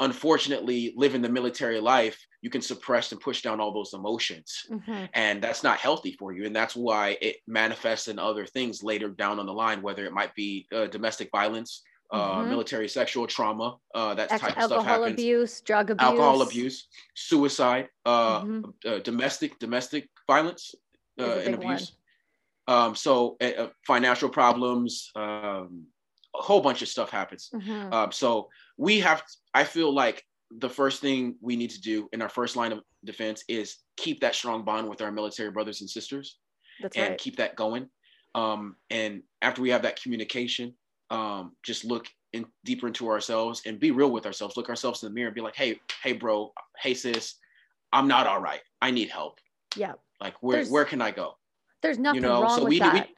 unfortunately, living the military life, you can suppress and push down all those emotions. Mm-hmm. And that's not healthy for you. And that's why it manifests in other things later down on the line, whether it might be uh, domestic violence, uh, Mhm. military sexual trauma, uh, that Ex- type of stuff alcohol happens abuse, drug abuse, alcohol abuse, suicide, uh, Mhm. uh, domestic domestic violence, uh, and abuse. Um, so uh, financial problems, um, a whole bunch of stuff happens. Mhm. Um, so we have. I feel like the first thing we need to do in our first line of defense is keep that strong bond with our military brothers and sisters That's and right. keep that going. Um, and after we have that communication, um, just look in deeper into ourselves and be real with ourselves. Look ourselves in the mirror and be like, "Hey, hey, bro, hey, sis, I'm not all right. I need help. yeah. Like, where There's where can I go? There's nothing know, wrong so with we- we- that.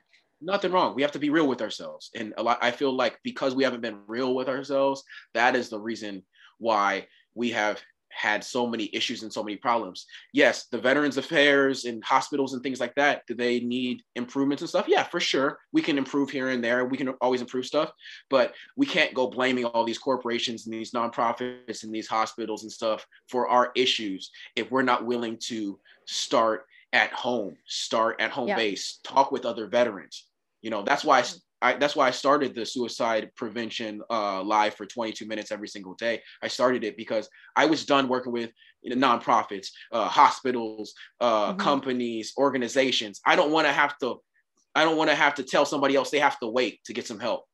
Nothing wrong. We have to be real with ourselves. And a lot, I feel like because we haven't been real with ourselves, that is the reason why we have had so many issues and so many problems. Yes, the Veterans Affairs and hospitals and things like that, do they need improvements and stuff? Yeah, for sure. We can improve here and there. We can always improve stuff, but we can't go blaming all these corporations and these nonprofits and these hospitals and stuff for our issues if we're not willing to start at home, start at home Yeah. base, talk with other veterans. You know, that's why I, that's why I started the suicide prevention uh, live for 22 minutes every single day. I started it because I was done working with you know, nonprofits, uh, hospitals, uh, Mhm. companies, organizations. I don't want to have to. I don't want to have to tell somebody else they have to wait to get some help.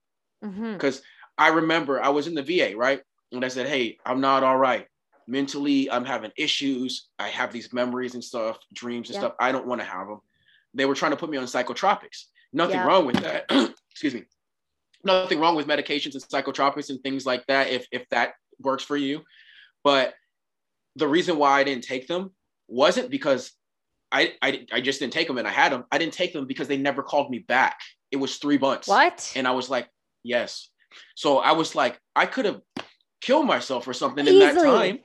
Because I remember I was in the VA, right? And I said, Hey, I'm not all right. Mentally, I'm having issues. I have these memories and stuff, dreams and Yeah. stuff. I don't want to have them. They were trying to put me on psychotropics. Nothing Yeah. wrong with that. Excuse me. Nothing wrong with medications and psychotropics and things like that if, if that works for you. But the reason why I didn't take them wasn't because I, I, I just didn't take them and I had them. I didn't take them because they never called me back. It was three months. What? And I was like, yes. So I was like, I could have killed myself or something in that time.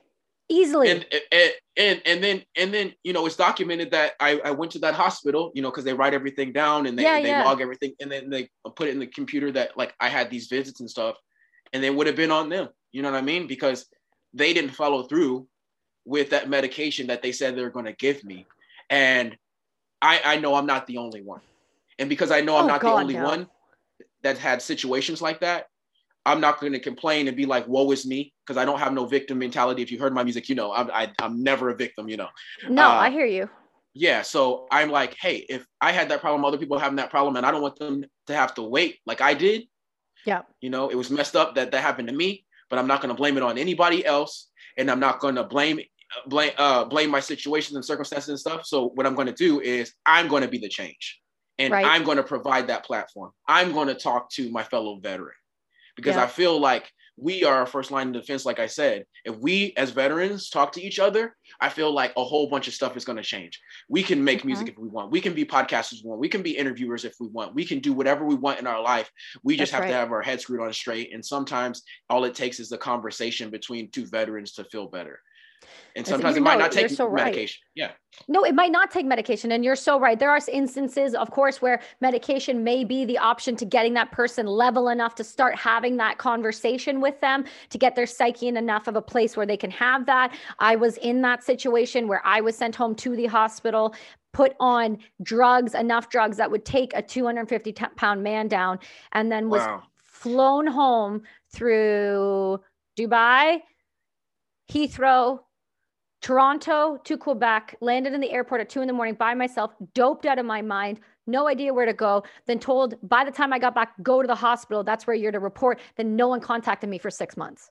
Easily. And, and and and then and then you know it's documented that I, I went to that hospital you know because they write everything down and they, Yeah, they yeah. log everything and then they put it in the computer that like I had these visits and stuff and they would have been on them you know what I mean because they didn't follow through with that medication that they said they were going to give me and I I know I'm not the only one and because I know I'm Oh, not God, the only no. one that had situations like that I'm not going to complain and be like, "Woe is me," because I don't have no victim mentality. If you heard my music, you know I'm I, I'm never a victim. You know, no, uh, I hear you. yeah. So I'm like, hey, if I had that problem, other people having that problem, and I don't want them to have to wait like I did. Yeah. You know, it was messed up that that happened to me, but I'm not going to blame it on anybody else, and I'm not going to blame blame uh blame my situations and circumstances and stuff. So what I'm going to do is I'm going to be the change, and Right. I'm going to provide that platform. I'm going to talk to my fellow veteran because Yeah. I feel like we are our first line of defense. Like I said, if we as veterans talk to each other, I feel like a whole bunch of stuff is going to change. We can make Mhm. music if we want. We can be podcasters if we want. We can be interviewers if we want. We can do whatever we want in our life. We just That's have to have our head screwed on straight. And sometimes all it takes is the conversation between two veterans to feel better. And sometimes it might not take so right. medication. Yeah. No, it might not take medication. And you're so right. There are instances, of course, where medication may be the option to getting that person level enough to start having that conversation with them, to get their psyche in enough of a place where they can have that. I was in that situation where I was sent home to the hospital, put on drugs, enough drugs that would take a 250 pound man down, and then was Wow. flown home through Dubai, Heathrow, Toronto to Quebec, landed in the airport at two in the morning by myself, doped out of my mind, no idea where to go. Then told by the time I got back, go to the hospital. That's where you're to report. Then no one contacted me for six months.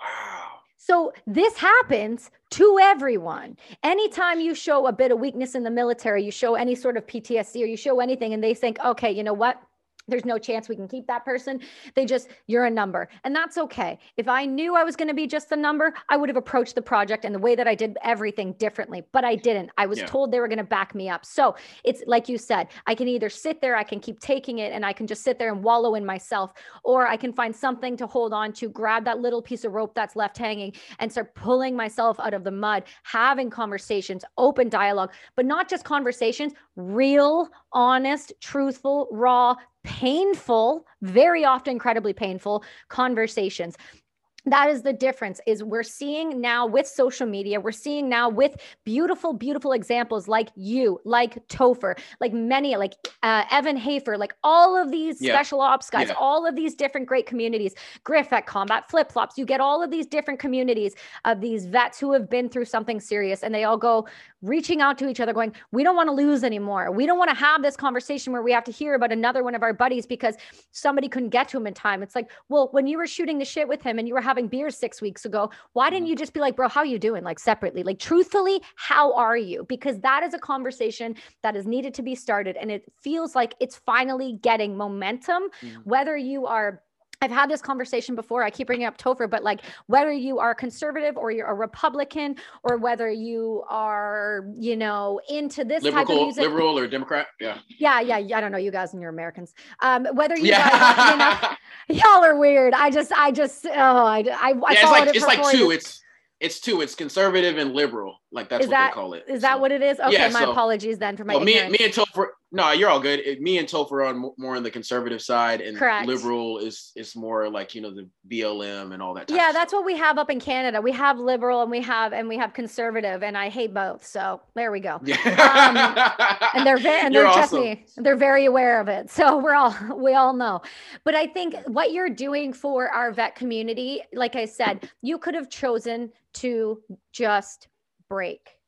Wow. So this happens to everyone. Anytime you show a bit of weakness in the military, you show any sort of PTSD or you show anything, and they think, okay, you know what? There's no chance we can keep that person. They just, you're a number. And that's okay. If I knew I was going to be just a number, I would have approached the project and the way that I did everything differently, but I didn't. I was yeah. told they were going to back me up. So it's like you said, I can either sit there, I can keep taking it, and I can just sit there and wallow in myself, or I can find something to hold on to, grab that little piece of rope that's left hanging and start pulling myself out of the mud, having conversations, open dialogue, but not just conversations, real, honest, truthful, raw, painful, very often incredibly painful conversations that is the difference is we're seeing now with social media we're seeing now with beautiful beautiful examples like you like topher like many like uh, evan hafer like all of these yeah. special ops guys yeah. all of these different great communities griff at combat flip flops you get all of these different communities of these vets who have been through something serious and they all go reaching out to each other going we don't want to lose anymore. We don't want to have this conversation where we have to hear about another one of our buddies because somebody couldn't get to him in time. It's like well when you were shooting the shit with him and you were having beers six weeks ago why didn't mm-hmm. you just be like bro how you doing like separately. Like truthfully how are you? Because that is a conversation that is needed to be started and it feels like it's finally getting momentum mm-hmm. whether you are I've had this conversation before. I keep bringing up Topher, but like whether you are conservative or you're a Republican or whether you are, you know, into this liberal, type of music, liberal or Democrat, yeah, yeah, yeah. I don't know you guys and you're Americans. Um, whether you yeah. guys, you know, y'all are weird. I just, I just, oh, I, I, I yeah, it's like it it's like two. It's it's two. It's conservative and liberal. Like that's is what that, they call it. Is so. that what it is? Okay, yeah, my so, apologies then for my. Well, me, me and Topher, no, you're all good. It, me and Topher are on more on the conservative side, and Correct. liberal is is more like you know the BLM and all that. yeah, that's what we have up in Canada. We have liberal and we have and we have conservative, and I hate both. So there we go. Yeah. Um, and they're very and they're just awesome. me. They're very aware of it. So we're all we all know. But I think what you're doing for our vet community, like I said, you could have chosen to just break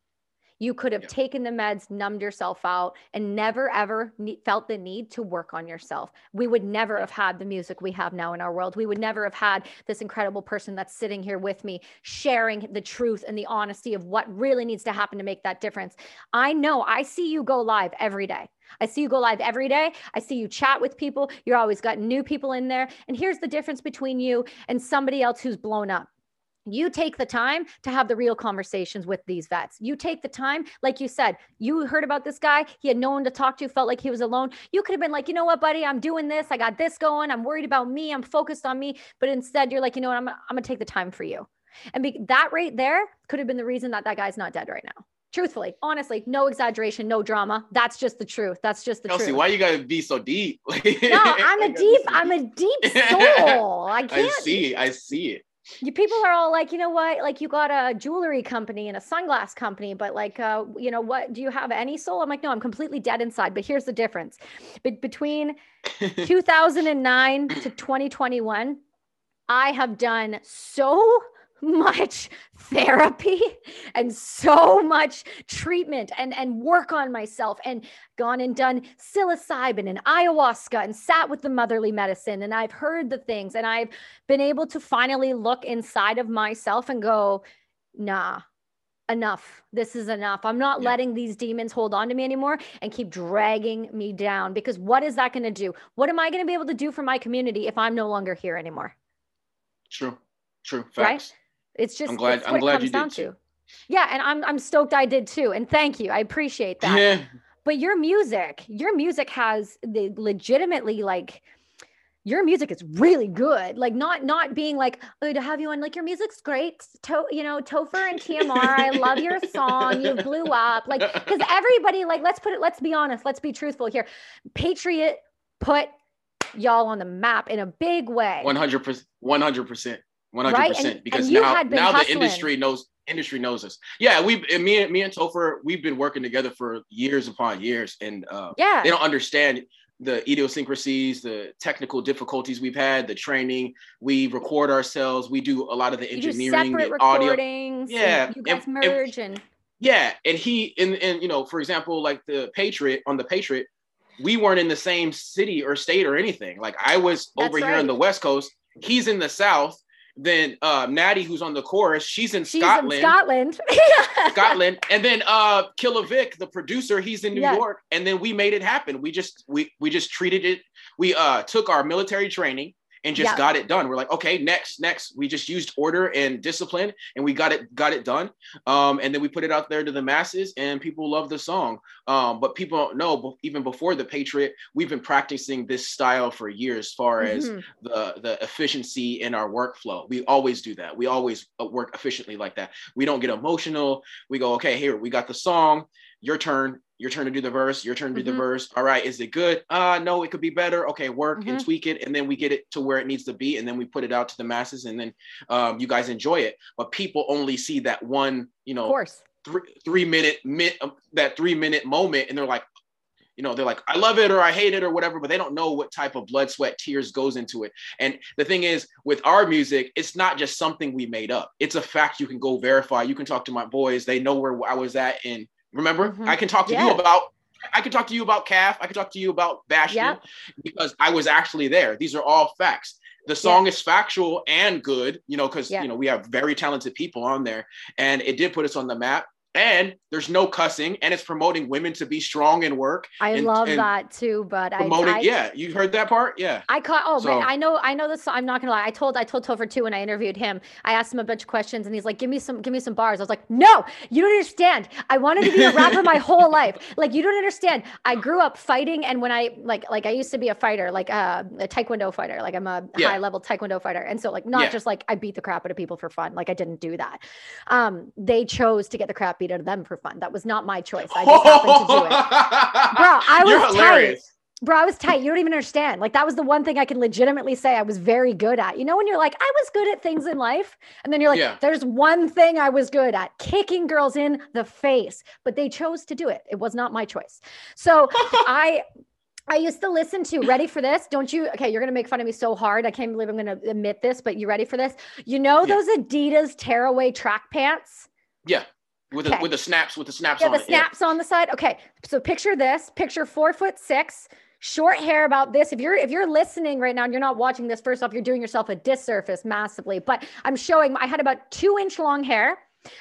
you could have yeah. taken the meds, numbed yourself out, and never ever ne- felt the need to work on yourself. We would never have had the music we have now in our world. We would never have had this incredible person that's sitting here with me, sharing the truth and the honesty of what really needs to happen to make that difference. I know I see you go live every day. I see you go live every day. I see you chat with people. You're always got new people in there. And here's the difference between you and somebody else who's blown up you take the time to have the real conversations with these vets. You take the time, like you said, you heard about this guy. He had no one to talk to, felt like he was alone. You could have been like, you know what, buddy, I'm doing this. I got this going. I'm worried about me. I'm focused on me. But instead, you're like, you know what, I'm, I'm going to take the time for you. And be, that right there could have been the reason that that guy's not dead right now. Truthfully, honestly, no exaggeration, no drama. That's just the truth. That's just the Kelsey, truth. why you gotta be so deep? no, I'm a deep, I'm a deep soul. I can't. I see, I see it you people are all like, you know what? Like you got a jewelry company and a sunglass company, but like, uh, you know what? Do you have any soul? I'm like, no, I'm completely dead inside. But here's the difference: but between 2009 to 2021, I have done so much therapy and so much treatment and, and work on myself and gone and done psilocybin and ayahuasca and sat with the motherly medicine and I've heard the things and I've been able to finally look inside of myself and go, nah, enough. This is enough. I'm not yeah. letting these demons hold on to me anymore and keep dragging me down because what is that going to do? What am I going to be able to do for my community if I'm no longer here anymore? True. True. Facts. Right? It's just I'm glad I'm glad you did too. Yeah, and I'm I'm stoked I did too. And thank you. I appreciate that. Yeah. But your music, your music has the legitimately like your music is really good. Like not not being like, oh, to have you on, like your music's great. To, you know, Topher and TMR, I love your song. You blew up. Like, because everybody, like, let's put it, let's be honest, let's be truthful here. Patriot put y'all on the map in a big way. 100%. 100%. One hundred percent. Because now, now the industry knows industry knows us. Yeah, we me and me and Topher, we've been working together for years upon years, and uh, yeah, they don't understand the idiosyncrasies, the technical difficulties we've had, the training. We record ourselves. We do a lot of the engineering, the audio. Yeah, you guys and, merge and, and yeah, and he and and you know, for example, like the Patriot on the Patriot, we weren't in the same city or state or anything. Like I was over right. here on the West Coast. He's in the South then uh Natty, who's on the chorus, she's in she's Scotland. In Scotland. Scotland. And then uh Killer Vic, the producer, he's in New York. And then we made it happen. We just we we just treated it, we uh took our military training and just Yeah. got it done. We're like, okay, next, next. We just used order and discipline, and we got it, got it done. Um, and then we put it out there to the masses, and people love the song. Um, but people don't know, even before the Patriot, we've been practicing this style for years, as far as Mhm. the the efficiency in our workflow. We always do that. We always uh, work efficiently like that. We don't get emotional. We go, okay, here we got the song. Your turn. Your turn to do the verse. Your turn to do Mhm. the verse. All right, is it good? Uh no, it could be better. Okay, work and Mhm. tweak it, and then we get it to where it needs to be, and then we put it out to the masses, and then um, you guys enjoy it. But people only see that one, you Of know, course. three three minute um, that three minute moment, and they're like, you know, they're like, I love it or I hate it or whatever, but they don't know what type of blood, sweat, tears goes into it. And the thing is, with our music, it's not just something we made up. It's a fact you can go verify. You can talk to my boys. They know where I was at. And remember, Mhm. I can talk to Yeah. you about. I can talk to you about KAF. I can talk to you about Bastion Yeah. because I was actually there. These are all facts. The song is factual and good, you know, because Yeah. you know we have very talented people on there, and it did put us on the map. And there's no cussing, and it's promoting women to be strong and work. I and- love and that too, but I, Promoting, I yeah, you heard that part, yeah. I caught. Oh, So- man, I know. I know this. I'm not gonna lie. I told. I told Topher too when I interviewed him. I asked him a bunch of questions, and he's like, "Give me some. Give me some bars." I was like, "No, you don't understand. I wanted to be a rapper my whole life. Like, you don't understand. I grew up fighting, and when I like, like I used to be a fighter, like uh, a taekwondo fighter. Like I'm a Yeah. high level taekwondo fighter, and so like not Yeah. just like I beat the crap out of people for fun. Like I didn't do that. Um, they chose to get the crap beat out of them for fun. That was not my choice. I just happened to do it. Bro, I You're was hilarious. tight. Bro, I was tight. You don't even understand. Like that was the one thing I can legitimately say I was very good at. You know, when you're like, I was good at things in life, and then you're like, Yeah. there's one thing I was good at, kicking girls in the face. But they chose to do it. It was not my choice. So I I used to listen to ready for this. Don't you? Okay, you're gonna make fun of me so hard. I can't believe I'm gonna admit this, but you ready for this? You know Yeah. those Adidas tearaway track pants? Yeah, with the with the snaps, with the snaps Yeah, on the it. yeah. The snaps on the side. Okay, so picture this. Picture four foot six, short hair about this. If you're if you're listening right now and you're not watching this, first off, you're doing yourself a disservice massively. But I'm showing. I had about two inch long hair.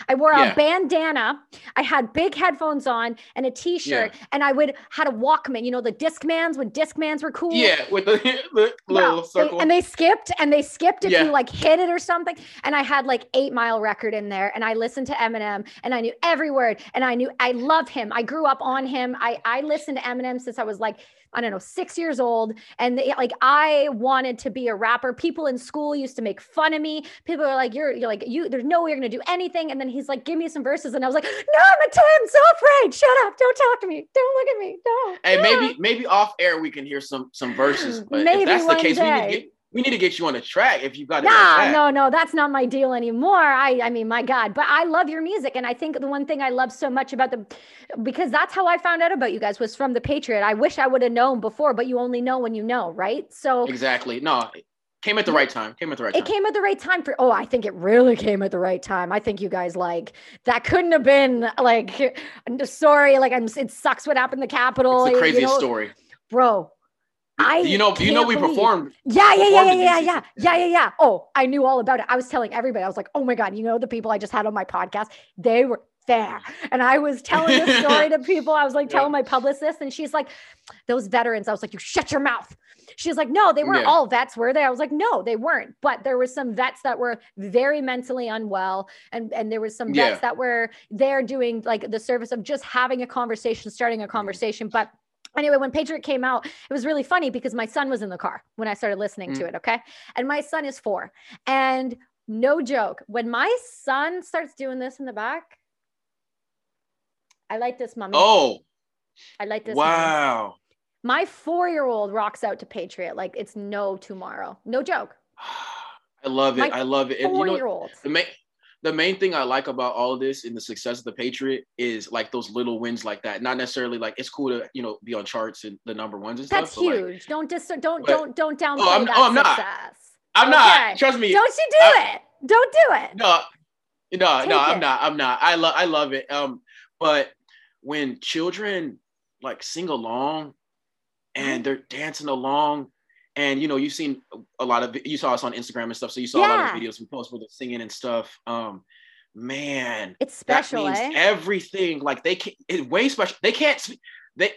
I wore Yeah. a bandana. I had big headphones on and a t-shirt, and I would had a Walkman. You know the Discmans when Discmans were cool. Yeah, with the, the little they- circle. and they skipped and they skipped if Yeah. you like hit it or something. And I had like eight mile record in there and I listened to Eminem and I knew every word and I knew I love him. I grew up on him. I, I listened to Eminem since I was like, I don't know, six years old. And they, like I wanted to be a rapper. People in school used to make fun of me. People are like, you're, you're like, you, there's no way you're gonna do anything. And then he's like, give me some verses. And I was like, no, I'm a I'm so afraid. Shut up. Don't talk to me. Don't look at me. Don't. hey, don't." maybe maybe off air we can hear some some verses. But Maybe if that's the case, we need to day. get we need to get you on the track if you've got it. Nah, no, no, that's not my deal anymore. I, I mean, my God, but I love your music, and I think the one thing I love so much about the, because that's how I found out about you guys was from the Patriot. I wish I would have known before, but you only know when you know, right? So Exactly. No, it came at the right time. Came at the right it came at the right time for. Oh, I think it really came at the right time. I think you guys like that couldn't have been like. I'm sorry, like I'm. It sucks what happened in the Capitol. it's the you craziest know, story. bro. I you know, you know, we believe- performed. Yeah, yeah, yeah, performed yeah, yeah, yeah, yeah, yeah, yeah. Oh, I knew all about it. I was telling everybody. I was like, oh my god, you know the people I just had on my podcast, they were there, and I was telling the story to people. I was like Yeah. telling my publicist, and she's like, those veterans. I was like, you shut your mouth. She's like, no, they weren't Yeah. all vets, were they? I was like, no, they weren't. But there were some vets that were very mentally unwell, and and there was some vets Yeah. that were there doing like the service of just having a conversation, starting a conversation, but. Anyway, when Patriot came out, it was really funny because my son was in the car when I started listening to Mm. it. Okay. And my son is four. And no joke, when my son starts doing this in the back, I like this, mommy. Oh, I like this. mommy. wow. My four year old rocks out to Patriot like it's no tomorrow. No joke. I love it. My I love it. And you Four know, year old. the main the main thing I like about all of this and the success of the Patriot is like those little wins like that. Not necessarily like it's cool to you know be on charts and the number ones and That's stuff. like, huge. don't dis- don't but- don't don't downplay I'm- that oh, I'm not. success. I'm Okay. not. Trust me. Don't you do I- it. Don't do it. No, no, Take no. I'm not. I'm not. I love. I love it. Um, but when children like sing along and they're dancing along, and you know, you've seen a lot of. You saw us on Instagram and stuff, so you saw a lot of videos we post where they're singing and stuff. Um, man, It's special that means eh? everything. Like they can. It's way special. They can't. They.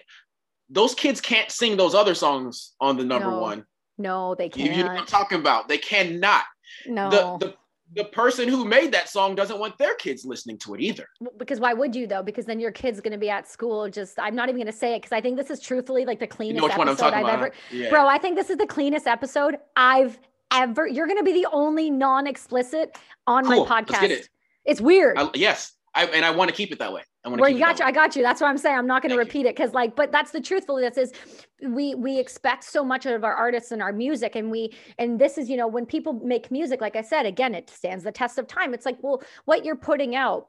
those kids can't sing those other songs on the number No, one. No, they can't. you know what I'm talking about? They cannot. no. The, the the person who made that song doesn't want their kids listening to it either. Because why would you though? Because then your kid's going to be at school. Just I'm not even going to say it because I think this is truthfully like the You cleanest know one I'm episode I've about? ever. Yeah. Bro, I think this is the cleanest episode I've ever. You're going to be the only non-explicit on Cool. my podcast. It's weird. I, yes, I, and I want to keep it that way. I want to keep you got you, I got you. That's what I'm saying. I'm not going to repeat it because, like, but that's the truthfulness is we we expect so much of our artists and our music, and we and this is you know when people make music, like I said, again, it stands the test of time. It's like, well, what you're putting out,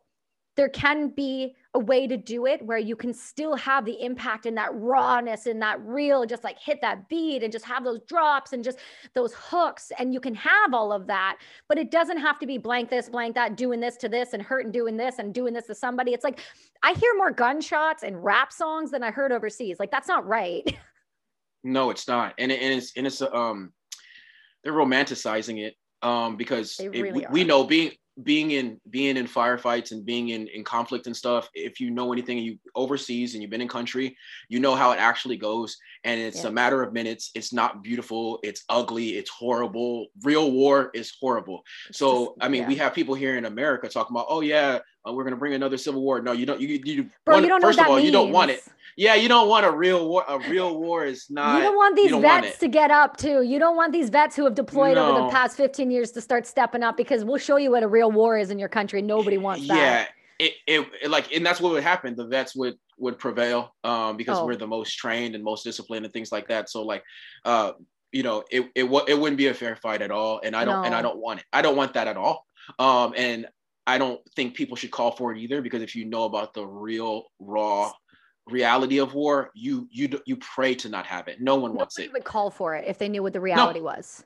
there can be a way to do it where you can still have the impact and that rawness and that real, just like hit that beat and just have those drops and just those hooks, and you can have all of that but it doesn't have to be blank this, blank that, doing this to this and hurt and doing this and doing this to somebody. It's like I hear more gunshots and rap songs than I heard overseas. Like that's not right. No, it's not, and, it, and it's and it's um, they're romanticizing it um because it- really we, we know being being in being in firefights and being in in conflict and stuff. If you know anything, you overseas and you've been in country, you know how it actually goes, and it's Yeah. a matter of minutes. It's not beautiful. It's ugly. It's horrible. Real war is horrible. It's So just- I mean, yeah. we have people here in America talking about, oh yeah, uh, we're gonna bring another civil war. No, you don't. You you Bro, one- you don't know first of all, means. you don't want it. Yeah, you don't want a real war. A real war is not. you don't want these don't vets it. to get up too. You don't want these vets who have deployed over the past 15 years to start stepping up because we'll show you what a real war is in your country. Nobody wants that. Yeah, it, it, it like, and that's what would happen. The vets would would prevail um, because Oh. we're the most trained and most disciplined and things like that. So like, uh, you know, it it it wouldn't be a fair fight at all, and I don't and I don't want it. I don't want that at all. Um, and I don't think people should call for it either because if you know about the real raw reality of war, you you you pray to not have it. No one wants it. would call for it if they knew what the reality was.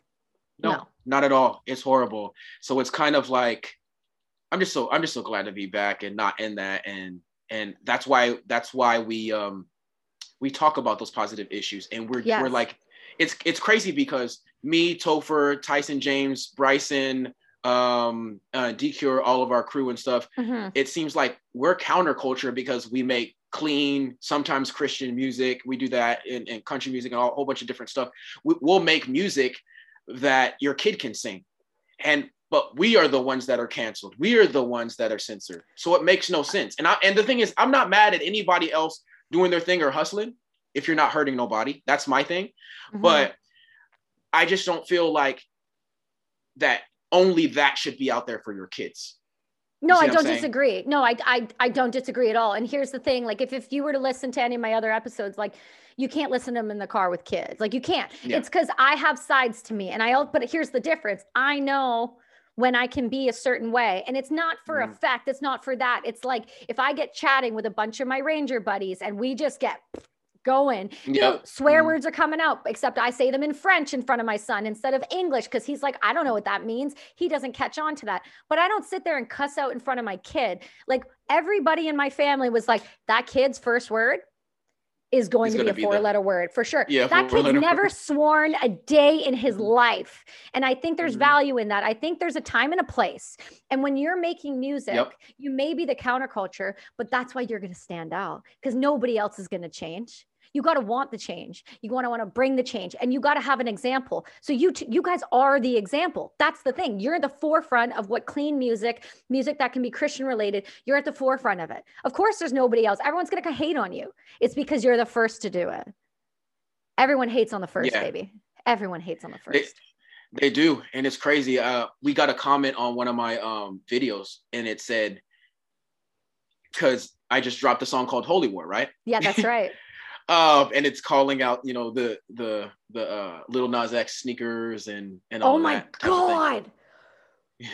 No, No. not at all. It's horrible. So it's kind of like I'm just so I'm just so glad to be back and not in that and and that's why that's why we um we talk about those positive issues and we're we're like it's it's crazy because me, Topher, Tyson James, Bryson, um uh DCure, all of our crew and stuff, Mhm. it seems like we're counterculture because we make clean, sometimes Christian music. We do that in, in country music and a whole bunch of different stuff. We, we'll make music that your kid can sing. And but we are the ones that are canceled. We are the ones that are censored. So it makes no sense. And I and the thing is, I'm not mad at anybody else doing their thing or hustling if you're not hurting nobody. That's my thing. Mhm. But I just don't feel like that only that should be out there for your kids. No, I don't disagree. No, I, I I don't disagree at all. And here's the thing: like, if if you were to listen to any of my other episodes, like, you can't listen to them in the car with kids. Like, you can't. Yeah. It's because I have sides to me, and I. But here's the difference: I know when I can be a certain way, and it's not for Mhm. effect. It's not for that. It's like if I get chatting with a bunch of my ranger buddies, and we just get going. You know, Yep. swear Mhm. words are coming out, except I say them in French in front of my son instead of English because he's like, I don't know what that means. He doesn't catch on to that. But I don't sit there and cuss out in front of my kid. Like everybody in my family was like, that kid's first word is going Is to be a be the- four letter word for sure. Yeah, that kid's never word. sworn a day in his Mhm. life. And I think there's Mhm. value in that. I think there's a time and a place. And when you're making music, Yep. you may be the counterculture, but that's why you're going to stand out because nobody else is going to change. You got to want the change. You want to want to bring the change, and you got to have an example. So you t- you guys are the example. That's the thing. You're at the forefront of what clean music, music that can be Christian related. You're at the forefront of it. Of course, there's nobody else. Everyone's going to hate on you. It's because you're the first to do it. Everyone hates on the first, Yeah. baby. Everyone hates on the first. They do, and it's crazy. Uh, we got a comment on one of my um videos, and it said, "Because I just dropped a song called Holy War, right? yeah, that's right. Um, and it's calling out, you know, the the the uh, Lil Nas X sneakers and and all oh my god.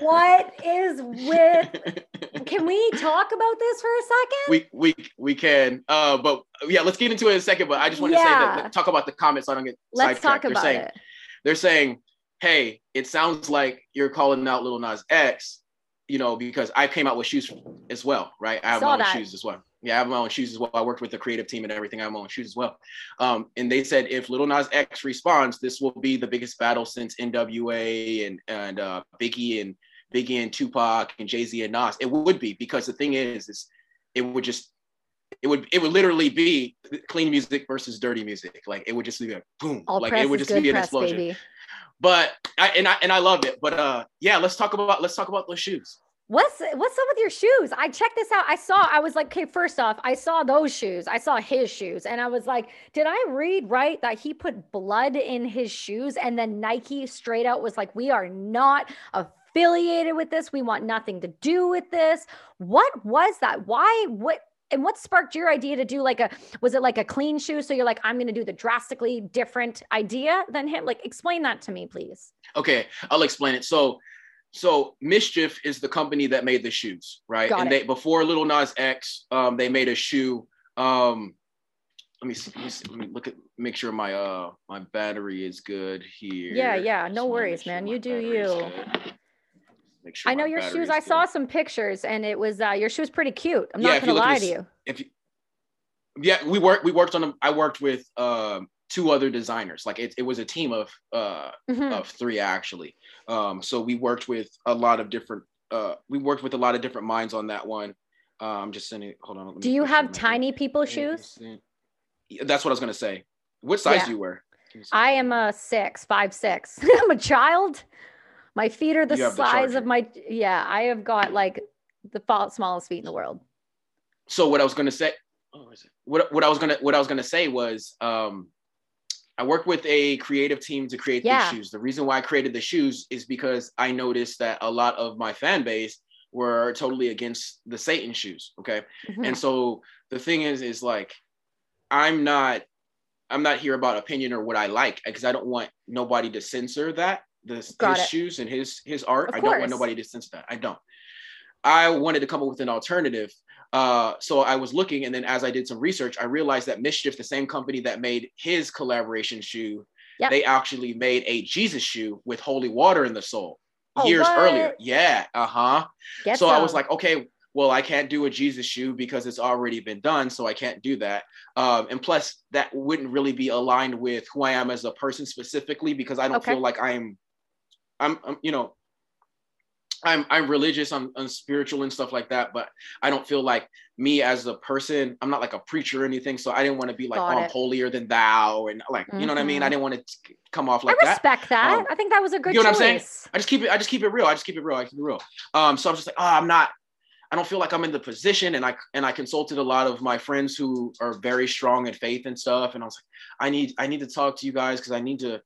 What is with Can we talk about this for a second? we we we can, uh, but yeah, let's get into it in a second. But I just want to say Yeah. that talk about the comments so I don't get Let's talk sidetracked. They're about saying, it. they're saying, hey, it sounds like you're calling out Lil Nas X, you know, because I came out with shoes as well, right? I have Saw my shoes as well. Yeah, I have my own shoes as well. I worked with the creative team and everything. I have my own shoes as well. Um, and they said if Lil Nas X responds, this will be the biggest battle since NWA and and uh, Biggie and Biggie and Tupac and Jay Z and Nas. It would be because the thing is, is it would just it would it would literally be clean music versus dirty music. Like it would just be like boom, All like it would just be an press, explosion. baby. But I and I and I loved it. But uh, yeah, let's talk about let's talk about those shoes. What's what's up with your shoes? I checked this out. I saw. I was like, okay. First off, I saw those shoes. I saw his shoes, and I was like, did I read right that he put blood in his shoes, and then Nike straight out was like, we are not affiliated with this. We want nothing to do with this. What was that? Why? What? And what sparked your idea to do like a? Was it like a clean shoe? So you're like, I'm going to do the drastically different idea than him. Like, explain that to me, please. Okay, I'll explain it. So, so MSCHF is the company that made the shoes, right? Got and it. they before Lil Nas X, um, they made a shoe. Um, let me see, let me see, let me look at make sure my uh my battery is good here. Yeah, yeah, no worries, sure man. You do you. Make sure I know your shoes. I saw some pictures, and it was uh, your shoes pretty cute. I'm Yeah, not gonna lie this- to you. if you yeah we worked we worked on them i worked with um two other designers like it, it was a team of uh Mhm. of three actually um so we worked with a lot of different uh we worked with a lot of different minds on that one uh, i'm just sending hold on Do you push it in have tiny people shoes? That's what i was gonna say what size Yeah. do you wear Give me a I am a six, five, six. I'm a child. My feet are the have the size of my. Yeah, I have got like the smallest feet in the world. so what I was gonna say, oh, where is it? what what I was gonna what I was gonna say was, um, I worked with a creative team to create Yeah. these shoes. The reason why I created the shoes is because I noticed that a lot of my fan base were totally against the Satan shoes. Okay, Mhm. and so the thing is, is like, I'm not. I'm not here about opinion or what I like because I don't want nobody to censor that Got his it. shoes and his his art. Of I don't want nobody to censor that. I don't. I wanted to come up with an alternative. Uh, so I was looking, and then as I did some research, I realized that MSCHF, the same company that made his collaboration shoe, Yep. they actually made a Jesus shoe with holy water in the sole Oh, years what? earlier. Yeah, uh huh. So I was like, okay, well, I can't do a Jesus shoe because it's already been done, so I can't do that. Um, and plus, that wouldn't really be aligned with who I am as a person specifically because I don't Okay. feel like I'm, I'm, I'm, you know, I'm I'm religious, I'm, I'm spiritual and stuff like that, but I don't feel like me as a person. I'm not like a preacher or anything, so I didn't want to be like, Got oh, I'm holier than thou, and like, you know what I mean. I didn't want to come off like that. I that. respect that. Um, I think that was a good you know choice. what I'm saying? I just keep it. I just keep it real. I just keep it real. I keep it real. Um, so I'm just like, oh, I'm not. I don't feel like I'm in the position, and I and I consulted a lot of my friends who are very strong in faith and stuff, and I was like, I need I need to talk to you guys because I need to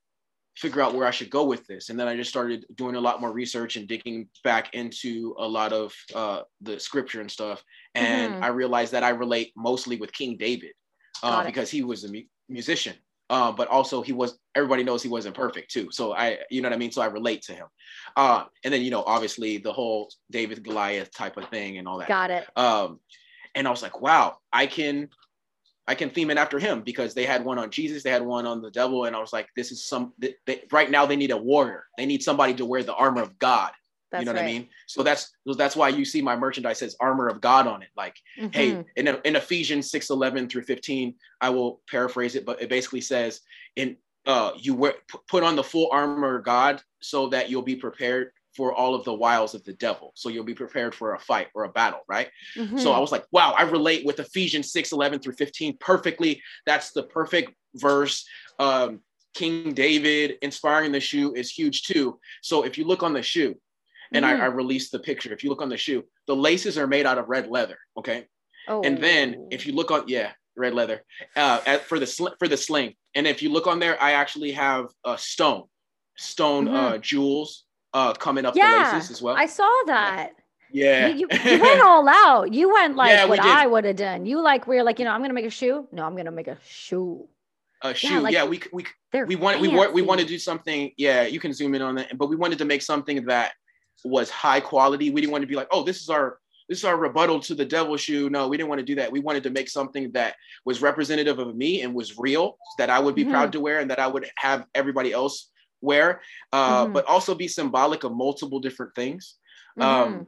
figure out where I should go with this. And then I just started doing a lot more research and digging back into a lot of uh, the scripture and stuff, and Mhm. I realized that I relate mostly with King David uh, because he was a mu- musician. Uh, but also he was everybody knows he wasn't perfect too so i you know what i mean so i relate to him uh and then you know obviously the whole david goliath type of thing and all that Got it. um and i was like wow i can i can theme it after him because they had one on jesus they had one on the devil and i was like this is some they, they, right now they need a warrior they need somebody to wear the armor of god That's you know right. what i mean so that's that's why you see my merchandise says armor of god on it like hey Mhm. in, in ephesians 6 11 through 15 i will paraphrase it but it basically says in uh you wear put on the full armor of god so that you'll be prepared for all of the wiles of the devil. So you'll be prepared for a fight or a battle right? So Mhm. i was like wow i relate with ephesians 6 11 through 15 perfectly. That's the perfect verse. Um king david inspiring the shoe is huge too. So if you look on the shoe and Mhm. I, I released the picture. If you look on the shoe the laces are made out of red leather okay? Oh. and then if you look on, yeah, red leather, uh, at, for the sl- for the sling. And if you look on there, I actually have a stone, stone uh, jewels uh, coming up Mm-hmm. Yeah, the laces as well. I saw that. yeah, You, you, you went all out. You went like Yeah, what did. I would have done. You like we're like, you know, I'm gonna make a shoe. No, I'm gonna make a shoe. a shoe. like- yeah, we we we want we want we want to do something. Yeah, you can zoom in on that. But we wanted to make something that was high quality. We didn't want to be like, oh, this is our this is our rebuttal to the devil shoe. No, we didn't want to do that. We wanted to make something that was representative of me and was real, that I would be Mhm. proud to wear and that I would have everybody else wear, uh, Mhm. but also be symbolic of multiple different things. Mhm. Um,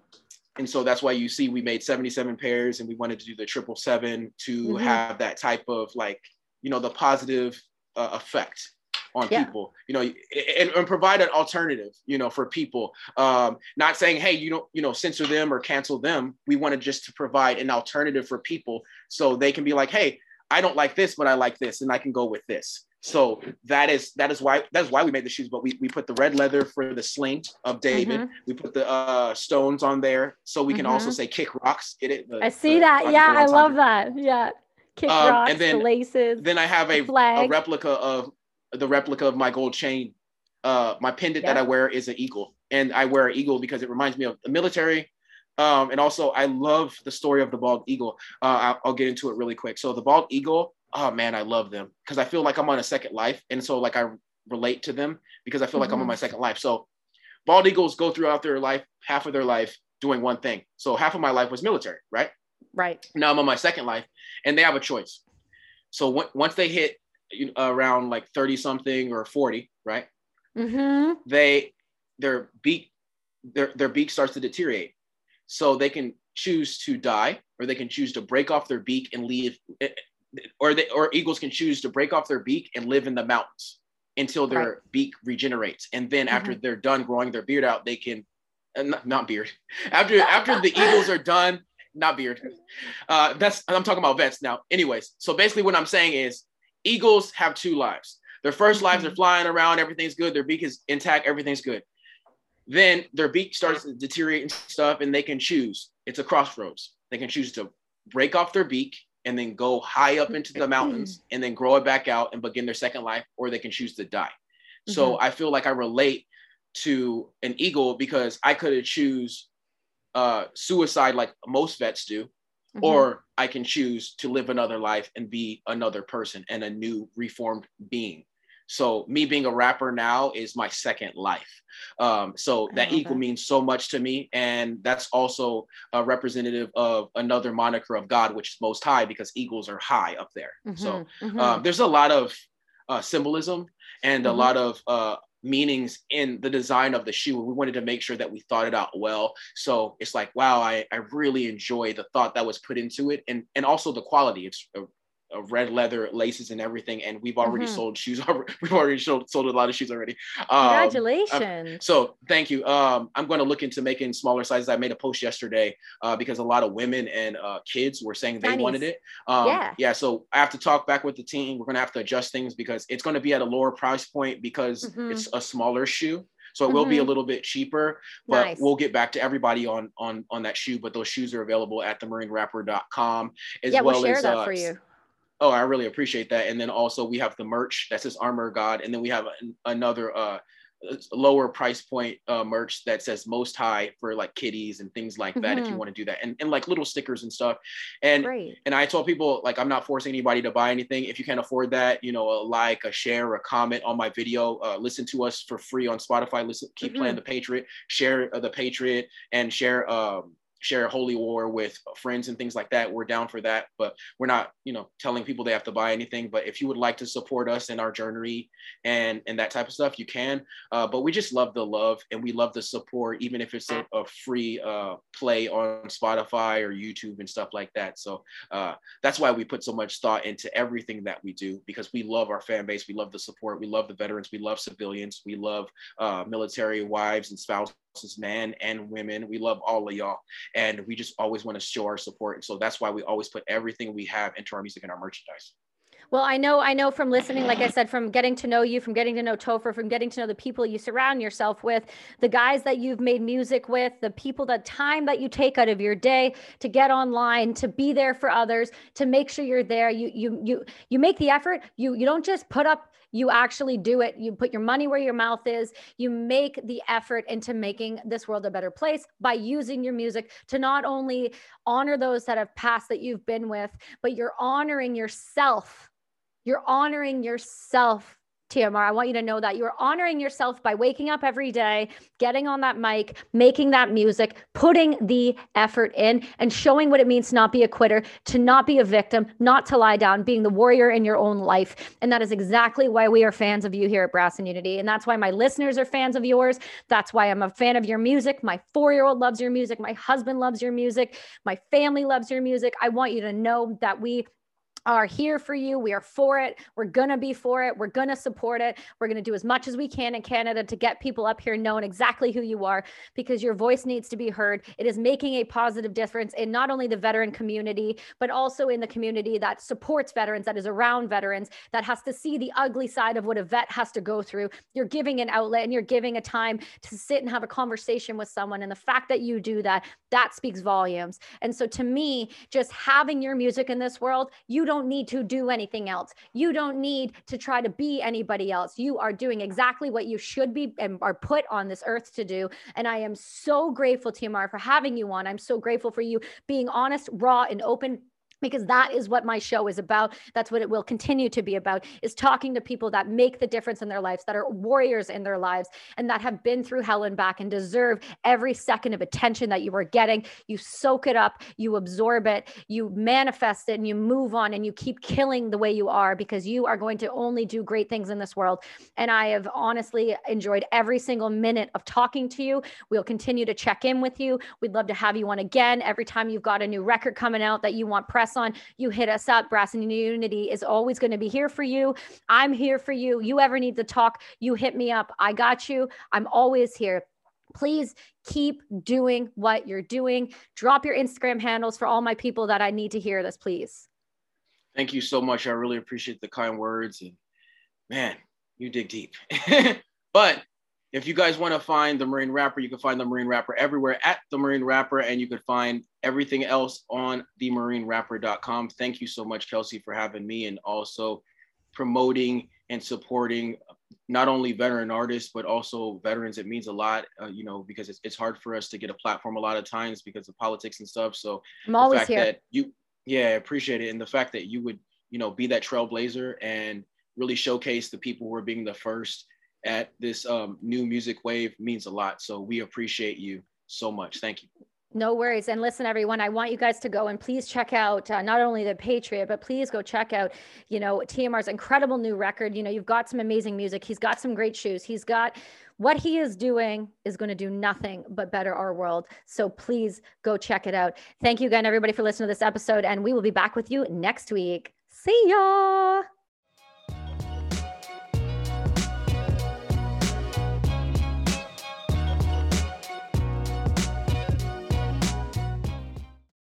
and so that's why you see we made 77 pairs and we wanted to do the triple seven to Mhm. have that type of like, you know, the positive uh, effect on Yeah. people, you know, and, and provide an alternative, you know, for people. Um, not saying, hey, you don't, you know, censor them or cancel them. We wanted just to provide an alternative for people so they can be like, hey, I don't like this, but I like this, and I can go with this. So that is that is why that's why we made the shoes. But we, we put the red leather for the sling of David. Mhm. We put the uh, stones on there, so we can also Mhm. say kick rocks. Get it? The- I see the that. Yeah, I love that. Yeah. Kick Um, rocks, and then- the laces. Then I have a, a replica of the replica of my gold chain. Uh, my pendant that I wear is an eagle, and I wear an eagle because it reminds me of the military. Um, and also, I love the story of the bald eagle. Uh, I'll, I'll get into it really quick. So the bald eagle, oh man, I love them because I feel like I'm on a second life, and so like I relate to them because I feel like I'm on my second life. So bald eagles go throughout their life, half of their life doing one thing. So half of my life was military, right? right. now I'm on my second life, and they have a choice. So w- once they hit around like 30 something or 40, right? Mm-hmm. They their beak their their beak starts to deteriorate. So they can choose to die, or they can choose to break off their beak and leave, or they or eagles can choose to break off their beak and live in the mountains until their Right. beak regenerates. And then after they're done growing their beard out, they can uh, not, not beard. After after the eagles are done, not beard. Uh, that's I'm talking about vets now. Anyways, so basically what I'm saying is eagles have two lives. Their 1st lives they're flying around, everything's good, their beak is intact, everything's good. Then their beak starts to deteriorate and stuff, and they can choose. It's a crossroads. They can choose to break off their beak and then go high up into the mountains and then grow it back out and begin their second life, or they can choose to die. So I feel like I relate to an eagle because I could choose uh, suicide like most vets do, Mm-hmm. or I can choose to live another life and be another person and a new reformed being. So me being a rapper now is my second life. Um, so that eagle that. means so much to me, and that's also a representative of another moniker of God, which is Most High, because eagles are high up there. So Mhm, mhm. um, there's a lot of uh, symbolism and a Mhm. lot of uh, meanings in the design of the shoe. We wanted to make sure that we thought it out well. So it's like, wow, I, I really enjoy the thought that was put into it and, and also the quality. It's a, a red leather laces and everything. And we've already Mhm. sold shoes. We've already sold, sold a lot of shoes already. Um, Congratulations. so thank you. Um, I'm going to look into making smaller sizes. I made a post yesterday uh, because a lot of women and uh, kids were saying they wanted it. Um, Yeah. Yeah. So I have to talk back with the team. We're going to have to adjust things because it's going to be at a lower price point because Mhm. it's a smaller shoe. So it will be a Mhm. little bit cheaper, but Nice. we'll get back to everybody on on on that shoe. But those shoes are available at themarinerapper.com as yeah, well we'll share as that uh, for you. Oh, I really appreciate that. And then also we have the merch that says Armor God, and then we have an, another uh lower price point uh, merch that says Most High for like kitties and things like that. If you Mhm. want to do that, and and like little stickers and stuff. And Great. and I told people like I'm not forcing anybody to buy anything. If you can't afford that, you know, a like, a share, a comment on my video. Uh, listen to us for free on Spotify. Listen, keep playing the Patriot. Share uh, the Patriot and share um share Holy War with friends and things like that. We're down for that, but we're not, you know, telling people they have to buy anything. But if you would like to support us in our journey and and that type of stuff, you can. Uh, but we just love the love and we love the support, even if it's a, a free uh, play on Spotify or YouTube and stuff like that. So uh, that's why we put so much thought into everything that we do because we love our fan base, we love the support, we love the veterans, we love civilians, we love uh, military wives and spouses, men and women. We love all of y'all, and we just always want to show our support. And so that's why we always put everything we have into our music and our merchandise. Well, I know, I know from listening, like I said, from getting to know you, from getting to know Topher, from getting to know the people you surround yourself with, the guys that you've made music with, the people, the time that you take out of your day to get online, to be there for others, to make sure you're there. You, you, you, you make the effort. You, you don't just put up. You actually do it. You put your money where your mouth is. You make the effort into making this world a better place by using your music to not only honor those that have passed that you've been with, but you're honoring yourself you're honoring yourself, TMR. I want you to know that you're honoring yourself by waking up every day, getting on that mic, making that music, putting the effort in, and showing what it means to not be a quitter, to not be a victim, not to lie down, being the warrior in your own life. And that is exactly why we are fans of you here at Brass and Unity. And that's why my listeners are fans of yours. That's why I'm a fan of your music. My four year old loves your music. My husband loves your music. My family loves your music. I want you to know that we are here for you. We are for it. We're going to be for it. We're going to support it. We're going to do as much as we can in Canada to get people up here knowing exactly who you are because your voice needs to be heard. It is making a positive difference in not only the veteran community, but also in the community that supports veterans, that is around veterans, that has to see the ugly side of what a vet has to go through. You're giving an outlet and you're giving a time to sit and have a conversation with someone. And the fact that you do that, that speaks volumes. And so to me, just having your music in this world, you don't need to do anything else. You don't need to try to be anybody else. You are doing exactly what you should be and are put on this earth to do. And I am so grateful, Tamar, for having you on. I'm so grateful for you being honest, raw, and open because that is what my show is about. That's what it will continue to be about is talking to people that make the difference in their lives that are warriors in their lives and that have been through hell and back and deserve every second of attention that you are getting. You soak it up you absorb it you manifest it and you move on and you keep killing the way you are because you are going to only do great things in this world. And i have honestly enjoyed every single minute of talking to you. We'll continue to check in with you. We'd love to have you on again. Every time you've got a new record coming out that you want press on, you hit us up. Brass and Unity is always going to be here for you. I'm here for you. You ever need to talk, you hit me up. I got you. I'm always here. Please keep doing what you're doing. Drop your Instagram handles for all my people that I need to hear this, please. Thank you so much. I really appreciate the kind words. And man, you dig deep. but if you guys want to find the Marine Rapper, you can find the Marine Rapper everywhere at the Marine Rapper, and you can find everything else on themarinerapper.com. Thank you so much, Kelsey, for having me and also promoting and supporting not only veteran artists but also veterans. It means a lot, uh, you know, because it's, it's hard for us to get a platform a lot of times because of politics and stuff. So I'm always here. That you, yeah, I appreciate it, and the fact that you would, you know, be that trailblazer and really showcase the people who are being the first at this um, new music wave means a lot. So we appreciate you so much. Thank you. No worries. And listen, everyone, I want you guys to go and please check out uh, not only the Patriot, but please go check out, you know, TMR's incredible new record. You know, you've got some amazing music. He's got some great shoes. He's got what he is doing is going to do nothing but better our world. So please go check it out. Thank you again, everybody, for listening to this episode. And we will be back with you next week. See ya.